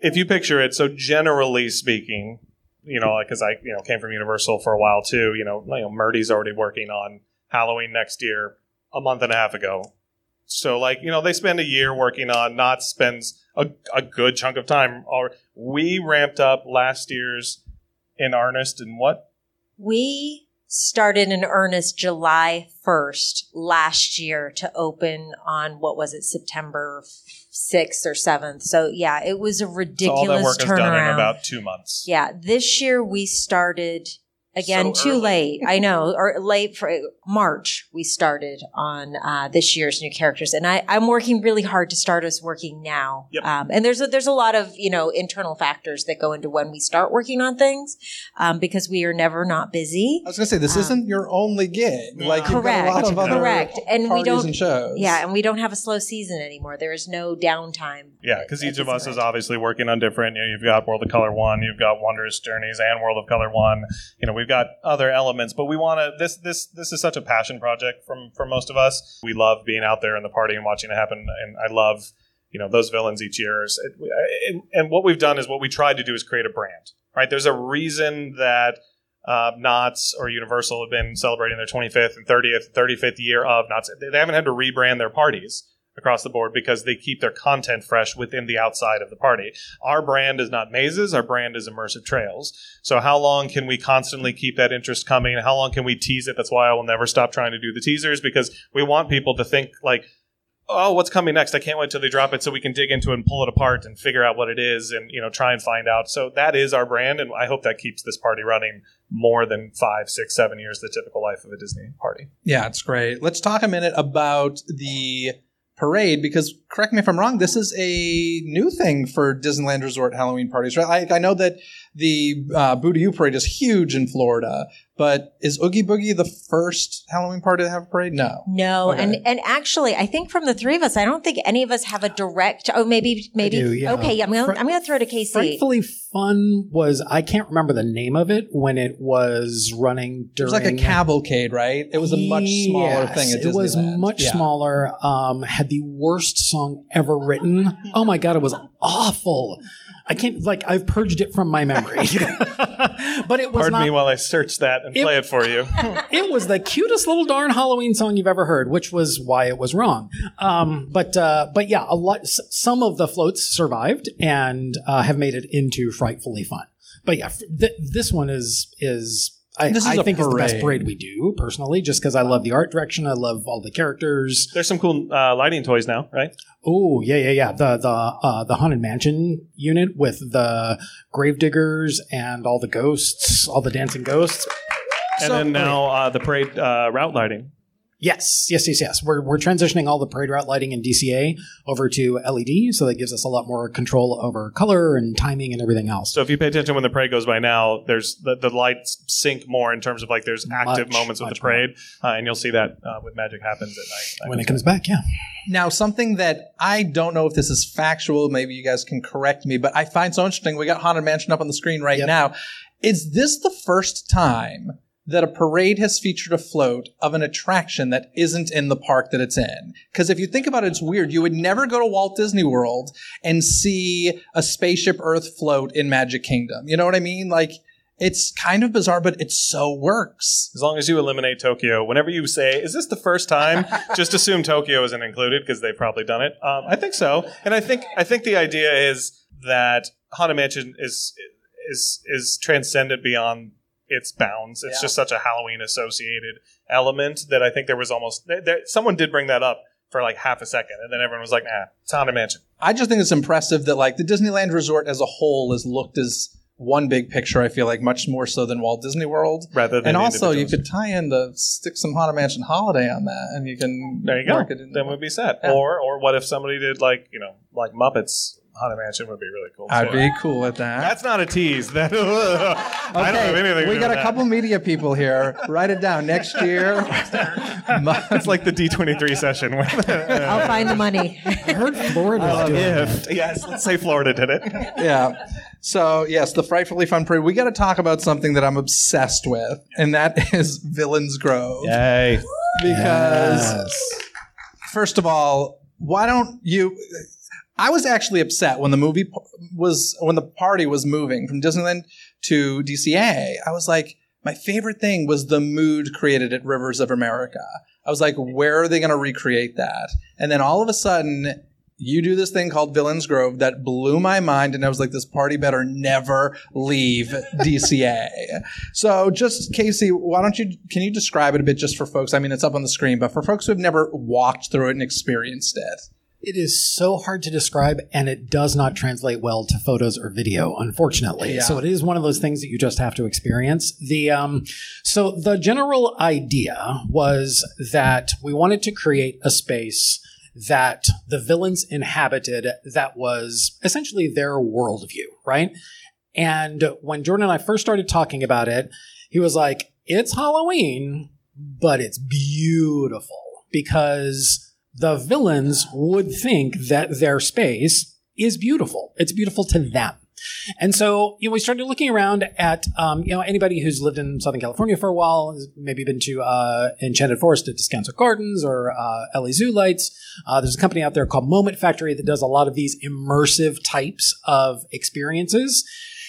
if you picture it, so generally speaking, you know, because I you know came from Universal for a while too. You know, you know, Murdy's already working on Halloween next year, a month and a half ago. So like you know, they spend a year working on, not spends a, a good chunk of time. We ramped up last year's in earnest in what We started in earnest July 1st last year to open on what was it, September 6th or 7th. So yeah, it was a ridiculous So all that work is done in about two months. Yeah, this year we started again So too early. late. I know, or late for March we started on uh, this year's new characters, and I, I'm working really hard to start us working now. Yep. Um, and there's a, there's a lot of you know internal factors that go into when we start working on things um, because we are never not busy. I was gonna say this Um, isn't your only gig. Like you've got a Correct, lot of other correct. And we don't- and shows. Yeah, and we don't have a slow season anymore. There is no downtime. Yeah, because each of us is obviously working on different. You know, you've got World of Color One, you've got Wondrous Journeys, and World of Color One. You know, we've got other elements, but we want to. This this this is such a passion project from for most of us. We love being out there in the party and watching it happen, and I love you know those villains each year. And, what we've done is what we tried to do is create a brand. Right? There's a reason that uh, Knott's or Universal have been celebrating their 25th and 30th, 35th year of Knott's. They haven't had to rebrand their parties across the board because they keep their content fresh within the outside of the party. Our brand is not mazes, our brand is immersive trails. So how long can we constantly keep that interest coming? How long can we tease it? That's why I will never stop trying to do the teasers because we want people to think like oh what's coming next i can't wait till they drop it so we can dig into it and pull it apart and figure out what it is and you know try and find out so that is our brand and i hope that keeps this party running more than five six seven years the typical life of a disney party Yeah, it's great. Let's talk a minute about the parade because correct me if I'm wrong. This is a new thing for Disneyland Resort Halloween parties, right? I, I know that the uh, Boo parade is huge in Florida, but is Oogie Boogie the first Halloween party to have a parade? No. No, Okay. and and actually, I think from the three of us, I don't think any of us have a direct. Oh, maybe maybe. do, yeah. Okay, yeah, I'm gonna Fr- I'm gonna throw to Casey. Frightfully Fun was I can't remember the name of it when it was running It during was like a cavalcade, right? It was a much smaller Yes, thing at It was much Yeah. smaller. Um, had the worst song ever written. [laughs] Oh my god, it was awful. I can't like I've purged it from my memory. [laughs] but it was pardon not. me while i search that and It- play it for you [laughs] it was the cutest little darn Halloween song you've ever heard, which was why it was wrong. Um, but uh, but yeah, a lot. s- Some of the floats survived and uh, have made it into frightfully fun. But yeah, th- this one is is. I, This is I a think is the best parade. parade we do personally, just because I love the art direction. I love all the characters. there's some cool uh, lighting toys now right Oh yeah, yeah, yeah. The the uh, the haunted mansion unit with the gravediggers and all the ghosts, all the dancing ghosts. and So- then now uh, the parade uh, route lighting Yes, yes, yes, yes. We're we're transitioning all the parade route lighting in DCA over to LED, so that gives us a lot more control over color and timing and everything else. so if you pay attention when the parade goes by now there's the, the lights sync more in terms of like there's active Much, moments with the parade uh, and you'll see that uh, with magic happens at night when it comes back, yeah. Now, something that I don't know if this is factual, maybe you guys can correct me, but I find so interesting. We got Haunted Mansion up on the screen right Yep. now. Is this the first time that a parade has featured a float of an attraction that isn't in the park that it's in? Because if you think about it, it's weird. You would never go to Walt Disney World and see a spaceship Earth float in Magic Kingdom. You know what I mean? Like, it's kind of bizarre, but it so works. As long as you eliminate Tokyo, whenever you say, "Is this the first time?" [laughs] just assume Tokyo isn't included because they've probably done it. Um, I think so, and I think I think the idea is that Haunted Mansion is is is transcended beyond its bounds. It's Yeah. just such a Halloween associated element that I think there was almost there, there, someone did bring that up for like half a second, and then everyone was like, "Nah, it's Haunted Mansion." I just think it's impressive that like the Disneyland Resort as a whole is looked as one big picture. I feel like much more so than Walt Disney World. Rather than and also, you could tie in the stick some Haunted Mansion holiday on that, and you can There you go. market it. Then we'd be set. Yeah. Or or what if somebody did like you know like Muppets Haunted Mansion would be really cool. I'd too. be cool with that. That's not a tease. That [laughs] I don't have anything. to we do got with a that. couple media people here. Write it down next year. [laughs] It's like the D twenty three session. [laughs] I'll find the money. I heard Florida's doing it. if yes, let's say Florida did it. yeah. So yes, the frightfully fun parade. We got to talk about something that I'm obsessed with, and that is Villains Grove. Yay! Because first of all, why don't you? I was actually upset when the movie was when the party was moving from Disneyland to DCA. I was like, my favorite thing was the mood created at Rivers of America. I was like, where are they going to recreate that? And then all of a sudden, you do this thing called Villains Grove that blew my mind, and I was like, this party better never leave DCA. [laughs] so, just Casey, why don't you can you describe it a bit just for folks? I mean, it's up on the screen, but for folks who have never walked through it and experienced it. It is so hard to describe, and it does not translate well to photos or video, unfortunately. Yeah. So it is one of those things that you just have to experience. The um, so the general idea was that we wanted to create a space that the villains inhabited that was essentially their worldview, right? And when Jordan and I first started talking about it, he was like, "It's Halloween, but it's beautiful because." The villains would think that their space is beautiful. It's beautiful to them. And so, you know, we started looking around at, um, you know, anybody who's lived in Southern California for a while, has maybe been to uh, Enchanted Forest at Descanso Gardens or uh, LA Zoo Lights. Uh, there's a company out there called Moment Factory that does a lot of these immersive types of experiences.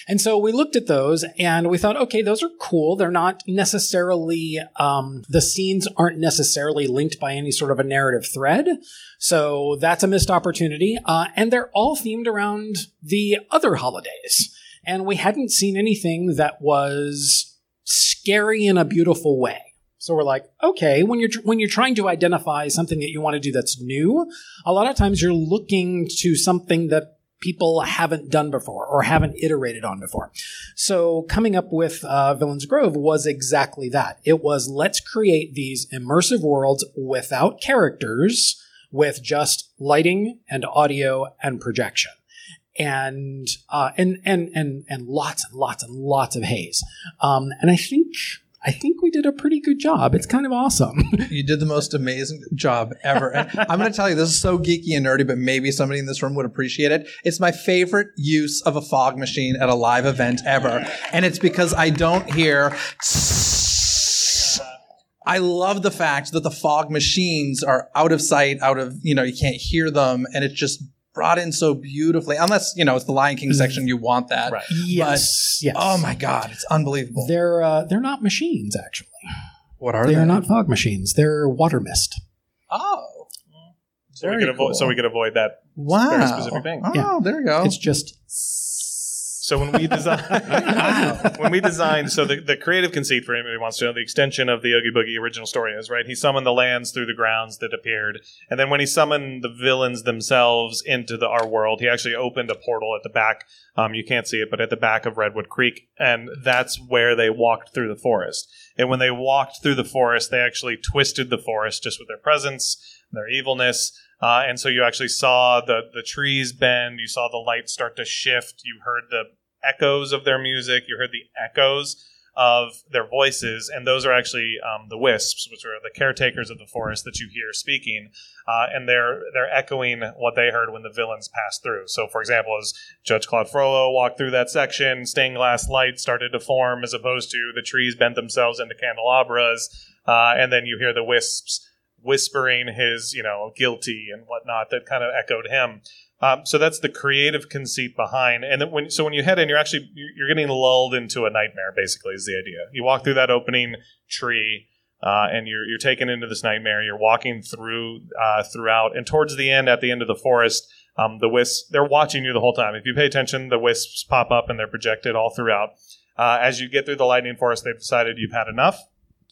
And so we looked at those and we thought, okay, those are cool. They're not necessarily, um, the scenes aren't necessarily linked by any sort of a narrative thread. So that's a missed opportunity. Uh, and they're all themed around the other holidays. And we hadn't seen anything that was scary in a beautiful way. So we're like, okay, when you're when you're trying to identify something that you want to do that's new, a lot of times you're looking to something that people haven't done before or haven't iterated on before. So coming up with uh, Villains Grove was exactly that. It was let's create these immersive worlds without characters, with just lighting and audio and projection. And uh, and and and and lots and lots and lots of haze, um, and I think I think we did a pretty good job. It's kind of awesome. [laughs] You did the most amazing job ever. And I'm going to tell you, this is so geeky and nerdy, but maybe somebody in this room would appreciate it. It's my favorite use of a fog machine at a live event ever. And it's because I don't hear. I love the fact that the fog machines are out of sight, out of, you know, you can't hear them, and it's just brought in so beautifully. Unless, you know, it's the Lion King section, you want that. Right. yes, yes. Oh my God, it's unbelievable. They're uh, they're not machines actually. what are They they? are not fog machines. They're water mist. Oh. So we Very could avoid so we could avoid that Wow. very specific thing. Oh, Yeah. there you go. It's just So when we designed, [laughs] when we designed, so the, the creative conceit for anybody who wants to know, the extension of the Oogie Boogie original story is right. He summoned the lands through the grounds that appeared, and then when he summoned the villains themselves into the our world, he actually opened a portal at the back. Um, you can't see it, but at the back of Redwood Creek, and that's where they walked through the forest. And when they walked through the forest, they actually twisted the forest just with their presence, their evilness. Uh, and so you actually saw the, the trees bend, you saw the light start to shift, you heard the echoes of their music, you heard the echoes of their voices, and those are actually um, the wisps, which are the caretakers of the forest that you hear speaking, uh, and they're they're echoing what they heard when the villains passed through. So, for example, as Judge Claude Frollo walked through that section, stained glass light started to form, as opposed to the trees bent themselves into candelabras, uh, and then you hear the wisps whispering his, you know, guilty and whatnot that kind of echoed him. Um, so that's the creative conceit behind. And then when so when you head in, you're actually you're getting lulled into a nightmare. Basically, is the idea. You walk through that opening tree. Uh, and you're you're taken into this nightmare. You're walking through uh, throughout, and towards the end, at the end of the forest, um, the wisps they're watching you the whole time. If you pay attention, the wisps pop up and they're projected all throughout. Uh, as you get through the lightning forest, they've decided you've had enough.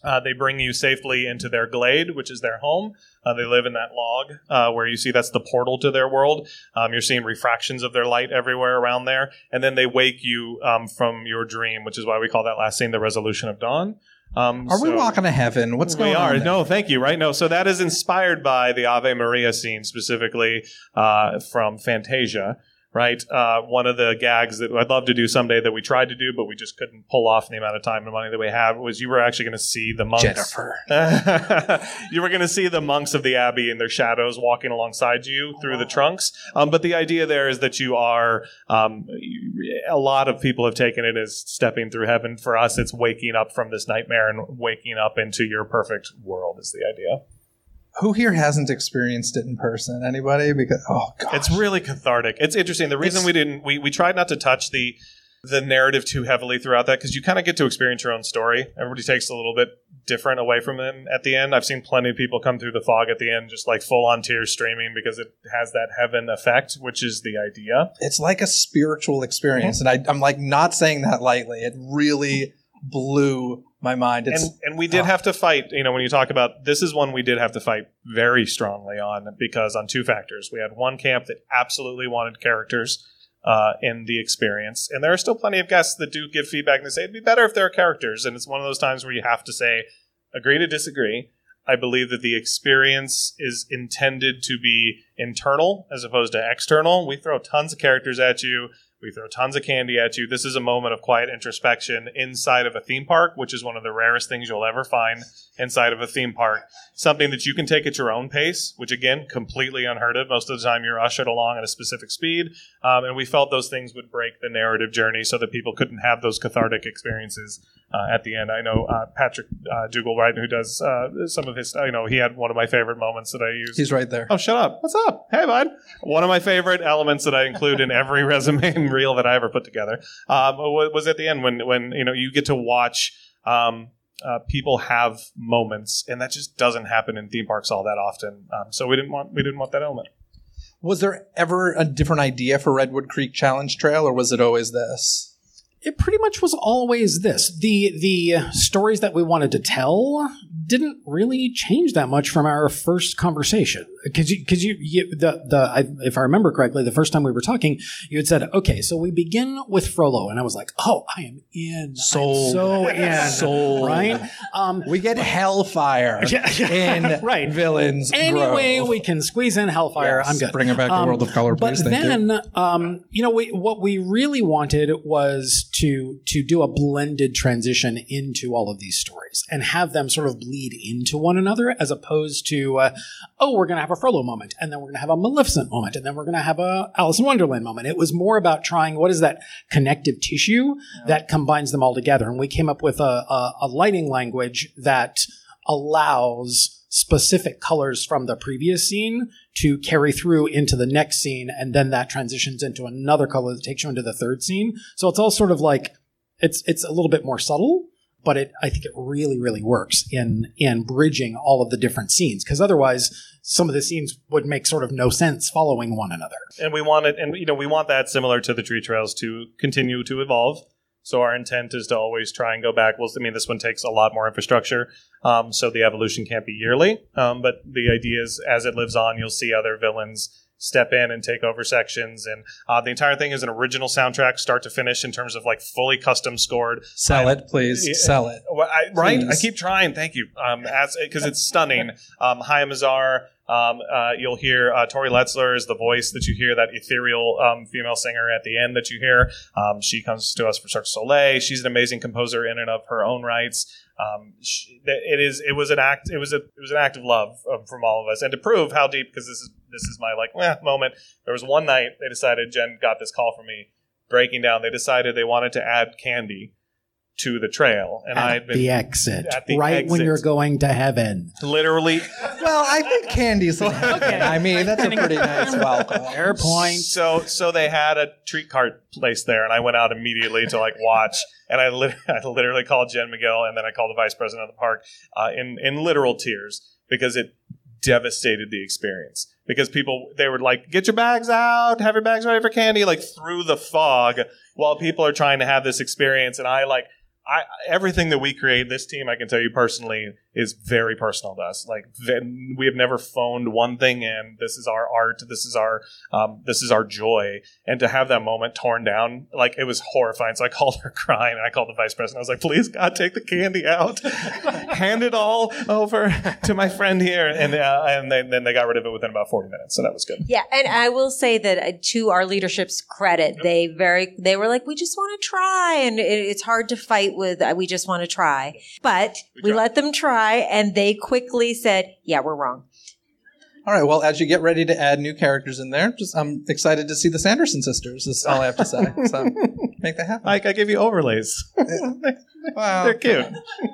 Uh, they bring you safely into their glade, which is their home. Uh, they live in that log uh, where you see that's the portal to their world. Um, you're seeing refractions of their light everywhere around there. And then they wake you um, from your dream, which is why we call that last scene the resolution of dawn. Um, Are we walking to heaven? What's going we are. on? No, thank you. Right. No. So that is inspired by the Ave Maria scene, specifically uh, from Fantasia. Right. Uh, one of the gags that I'd love to do someday that we tried to do, but we just couldn't pull off in the amount of time and money that we have was you were actually going to see the monks. Jennifer. [laughs] you were going to see the monks of the abbey in their shadows walking alongside you through the trunks. Um, but the idea there is that you are. Um, a lot of people have taken it as stepping through heaven. For us, it's waking up from this nightmare and waking up into your perfect world. Is the idea. Who here hasn't experienced it in person? Anybody? Because oh god, It's really cathartic. It's interesting. The reason It's- we didn't we, we tried not to touch the the narrative too heavily throughout that because you kind of get to experience your own story. Everybody takes a little bit different away from him at the end. I've seen plenty of people come through the fog at the end, just like full on tears streaming because it has that heaven effect, which is the idea. It's like a spiritual experience, mm-hmm. and I, I'm like not saying that lightly. It really blew my mind. It's and, and we did oh. have to fight. You know, when you talk about this is one we did have to fight very strongly on because on two factors. We had one camp that absolutely wanted characters uh, in the experience, and there are still plenty of guests that do give feedback and they say it'd be better if there are characters. And it's one of those times where you have to say agree to disagree. I believe that the experience is intended to be internal as opposed to external. We throw tons of characters at you. We throw tons of candy at you. This is a moment of quiet introspection inside of a theme park, which is one of the rarest things you'll ever find inside of a theme park. Something that you can take at your own pace, which again, completely unheard of. Most of the time, you're ushered along at a specific speed. Um, and we felt those things would break the narrative journey so that people couldn't have those cathartic experiences uh, at the end. I know uh, Patrick uh, Dougal, right, who does uh, some of his, you know, he had one of my favorite moments that I use. he's right there. Oh, shut up. What's up? Hey, bud. One of my favorite elements that I include in every [laughs] resume and reel that I ever put together um, was at the end when, when you know, you get to watch um, uh, people have moments, and that just doesn't happen in theme parks all that often. Um, so we didn't want we didn't want that element. Was there ever a different idea for Redwood Creek Challenge Trail, or was it always this? It pretty much was always this. The the stories that we wanted to tell didn't really change that much from our first conversation. Because you, because you, you, the the I, if I remember correctly, the first time we were talking, you had said, "Okay, so we begin with Frollo," and I was like, "Oh, I am in, Sold. so in, [laughs] Sold. right?" Um, We get Hellfire [laughs] in [laughs] Right. Villains. Anyway, Grove. we can squeeze in Hellfire. Yes. I'm good. Bring her back to Um, World of Color, But please. Thank you. then, um, you know, we, what we really wanted was to to do a blended transition into all of these stories and have them sort of bleed into one another, as opposed to, uh, oh, we're going to have a Frollo moment, and then we're going to have a Maleficent moment, and then we're going to have a Alice in Wonderland moment. It was more about trying what is that connective tissue that combines them all together, and we came up with a, a, a lighting language that allows specific colors from the previous scene to carry through into the next scene and then that transitions into another color that takes you into the third scene. So it's all sort of like it's it's a little bit more subtle but it i think it really really works in in bridging all of the different scenes because otherwise some of the scenes would make sort of no sense following one another. And we want it and you know we want that similar to the treat trails to continue to evolve so our intent is to always try and go back well i mean this one takes a lot more infrastructure um, so the evolution can't be yearly um, but the idea is as it lives on you'll see other villains step in and take over sections and uh, the entire thing is an original soundtrack start to finish in terms of like fully custom scored Sell it, please. Sell it. I, right? I keep trying. Thank you. Um, as because it's stunning. Um, Hayam Azar. Um, uh, you'll hear uh, Tori Letzler is the voice that you hear, that ethereal um, female singer at the end that you hear. Um, she comes to us for Cirque Soleil. She's an amazing composer in and of her own rights. Um, she, it is. It was an act. It was a. It was an act of love um, from all of us, and to prove how deep, because this is this is my like moment. There was one night they decided. Jen got this call from me, breaking down. They decided they wanted to add candy to the trail, and I had been the exit at the right when you're going to heaven literally Well, I think candy's [laughs] okay. I mean, that's a pretty nice welcome. fair point So so they had a treat cart placed there, and I went out immediately to like watch. And I, lit- [laughs] I literally called Jen McGill, and then I called the vice president of the park uh, in in literal tears because it devastated the experience. Because people they were like, "Get your bags out, have your bags ready for candy," like through the fog, while people are trying to have this experience. And I like. I, everything that we create, this team, I can tell you personally, is very personal to us. Like we have never phoned one thing in. This is our art. This is our um, this is our joy. And to have that moment torn down, like it was horrifying. So I [laughs] called her crying, and I called the vice president. I was like, "Please, God, take the candy out, [laughs] hand it all over to my friend here." And uh, and then, then they got rid of it within about forty minutes. So that was good. Yeah, and I will say that uh, to our leadership's credit, they very they were like, we just want to try, and it, it's hard to fight with. Uh, we just want to try, but we, tried. let them try, and they quickly said, "Yeah, we're wrong." All right. Well, as you get ready to add new characters in there, just I'm excited to see the Sanderson sisters. Is all I have to say. So [laughs] make that happen. Mike, I give you overlays. [laughs] Wow. They're cute.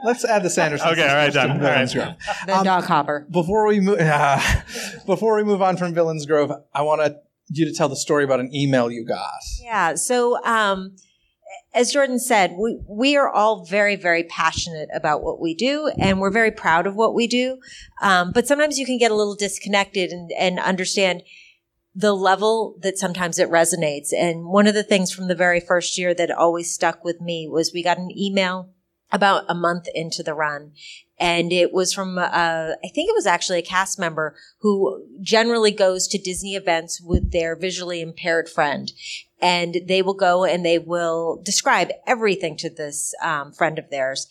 Let's add the Sanderson. Okay, all right, done. Villains All right. Grove. The Um, Doc Hopper. Before we move, [laughs] uh, before we move on from Villains Grove, I want you to tell the story about an email you got. Yeah. So, um, as Jordan said, we, we are all very, very passionate about what we do and we're very proud of what we do. Um, but sometimes you can get a little disconnected and, and understand the level that sometimes it resonates. And one of the things from the very first year that always stuck with me was we got an email about a month into the run. And it was from, uh, I think it was actually a cast member who generally goes to Disney events with their visually impaired friend and they will go and they will describe everything to this um, friend of theirs.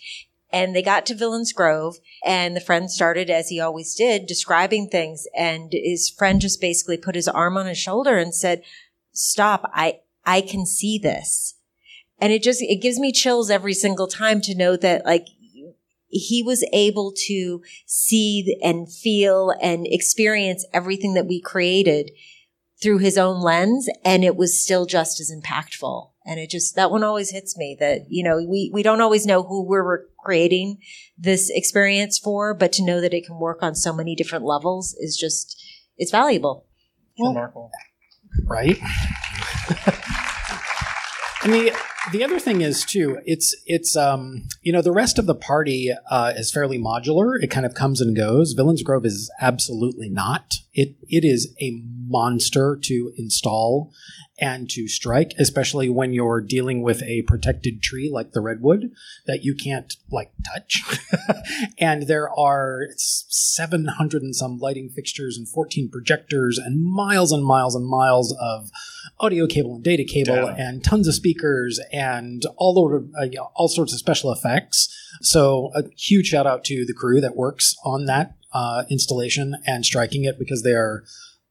And they got to Villains Grove and the friend started, as he always did, describing things. And his friend just basically put his arm on his shoulder and said, stop. I, I can see this. And it just, it gives me chills every single time to know that like he was able to see and feel and experience everything that we created through his own lens and it was still just as impactful. And it just, that one always hits me that, you know, we, we don't always know who we're creating this experience for, but to know that it can work on so many different levels is just, it's valuable. Remarkable. right? [laughs] I the the other thing is too, it's it's um you know the rest of the party uh, is fairly modular. It kind of comes and goes. Villains Grove is absolutely not. It it is a monster to install and to strike, especially when you're dealing with a protected tree like the redwood that you can't like touch. [laughs] and there are 700 and some lighting fixtures and 14 projectors and miles and miles and miles of audio cable and data cable Data. and tons of speakers and all uh, all sorts of special effects. So a huge shout out to the crew that works on that uh, installation and striking it because they are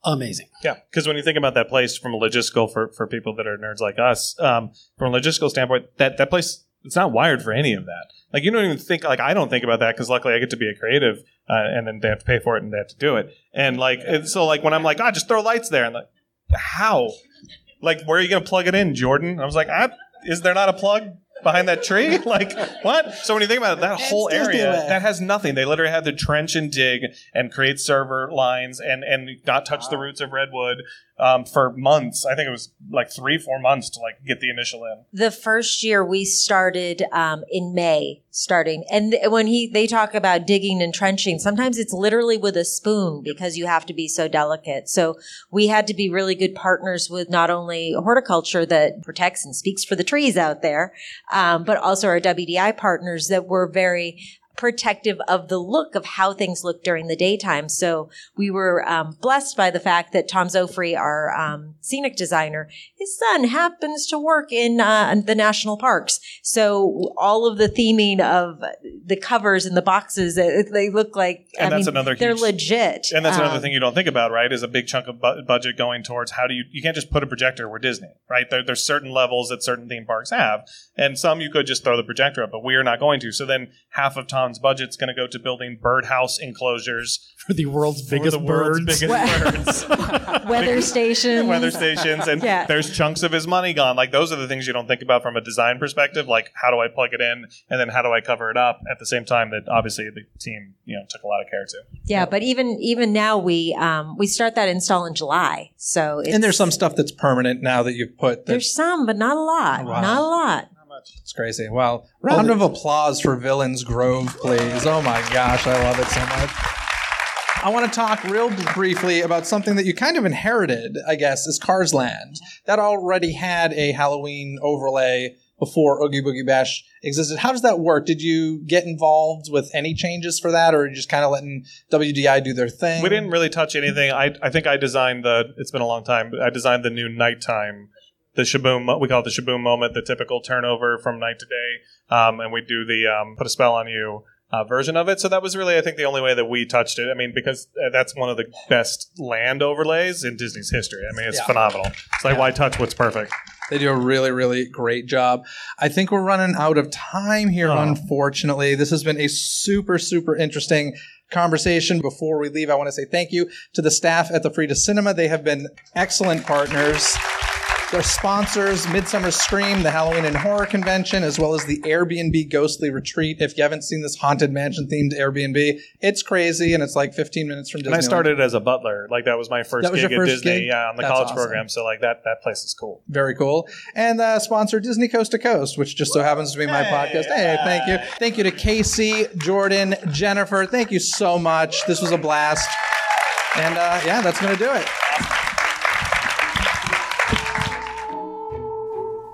amazing. Yeah, because when you think about that place from a logistical for, for people that are nerds like us, um, from a logistical standpoint, that that place it's not wired for any of that. Like you don't even think like I don't think about that because luckily I get to be a creative, uh, and then they have to pay for it and they have to do it. And like and so like when I'm like, ah, just throw lights there, and like how, like where are you gonna plug it in, Jordan? I was like, ah, is there not a plug? Behind that tree, [laughs] like what? So when you think about it, that whole area that has nothing. They literally had to trench and dig and create server lines and and not touch the roots of redwood um, for months. I think it was like three, four months to like get the initial in. The first year we started um, in May, starting, and th- when he they talk about digging and trenching, sometimes it's literally with a spoon because you have to be so delicate. So we had to be really good partners with not only horticulture that protects and speaks for the trees out there, um, but also our WDI partners that were very protective of the look of how things look during the daytime. So we were um, blessed by the fact that Tom Zofrey, our um, scenic designer, his son happens to work in uh, the national parks. So all of the theming of the covers and the boxes, they look like And I that's mean, another they're huge- legit. And that's another Um, thing you don't think about, right? Is a big chunk of bu- budget going towards how do you you can't just put a projector where Disney, right? There, there's certain levels that certain theme parks have, and some you could just throw the projector up, but we are not going to. So then half of Tom's budget's going to go to building birdhouse enclosures [laughs] For the world's for biggest the birds. biggest birds. [laughs] weather stations. weather stations and Yeah. there's chunks of his money gone like those are the things you don't think about from a design perspective like how do i plug it in and then how do i cover it up at the same time that obviously the team you know took a lot of care to Yeah, but even even now we um, we start that install in July. So it's, And there's some stuff that's permanent now that you've put. That's there's some, but not a lot. Wow. Not a lot. It's crazy. Well, round of applause for Villains Grove, please. Oh my gosh, I love it so much. I want to talk real briefly about something that you kind of inherited, I guess, is Cars Land. That already had a Halloween overlay before Oogie Boogie Bash existed. How does that work? Did you get involved with any changes for that, or are you just kind of letting WDI do their thing? we didn't really touch anything i, I think i designed the it's been a long time but i designed the new nighttime the shaboom we call it the shaboom moment the typical turnover from night to day um, and we do the um, put a spell on you uh, version of it so that was really i think the only way that we touched it i mean because uh, that's one of the best land overlays in disney's history i mean it's Yeah. phenomenal it's like why touch what's perfect They do a really, really great job. I think we're running out of time here, Oh. unfortunately. This has been a super, super interesting conversation. Before we leave, I want to say thank you to the staff at the Frida Cinema. They have been excellent partners. Our sponsors, Midsummer Scream, the Halloween and Horror Convention, as well as the Airbnb Ghostly Retreat. If you haven't seen this haunted mansion themed Airbnb, it's crazy and it's like 15 minutes from Disneyland. And I started as a butler. Like that was my first was gig your at Disney. gig? Yeah, on the That's college awesome. program. So like that that place is cool. Very cool. And uh, sponsor Dizney Coast to Coast, which just so happens to be my podcast. Hey, thank you. Thank you to Casey, Jordan, Jennifer. Thank you so much. This was a blast. And uh, yeah, that's going to do it.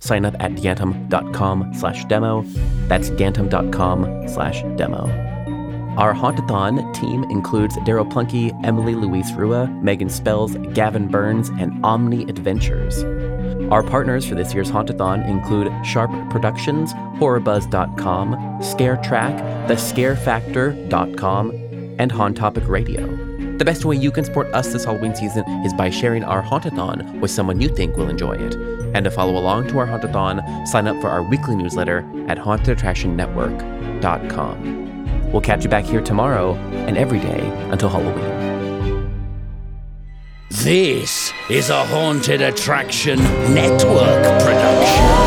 sign up at gantom.com slash demo. That's gantom.com slash demo. Our Hauntathon team includes Daryl Plunky, Emily Louise Rua, Megan Spells, Gavin Burns, and Omni Adventures. Our partners for this year's Hauntathon include Sharp Productions, HorrorBuzz.com, ScareTrack, TheScareFactor.com, and Haunt Topic Radio. The best way you can support us this Halloween season is by sharing our Hauntathon with someone you think will enjoy it. And to follow along to our Hauntathon, sign up for our weekly newsletter at hauntedattractionnetwork.com. We'll catch you back here tomorrow and every day until Halloween. This is a Haunted Attraction Network production.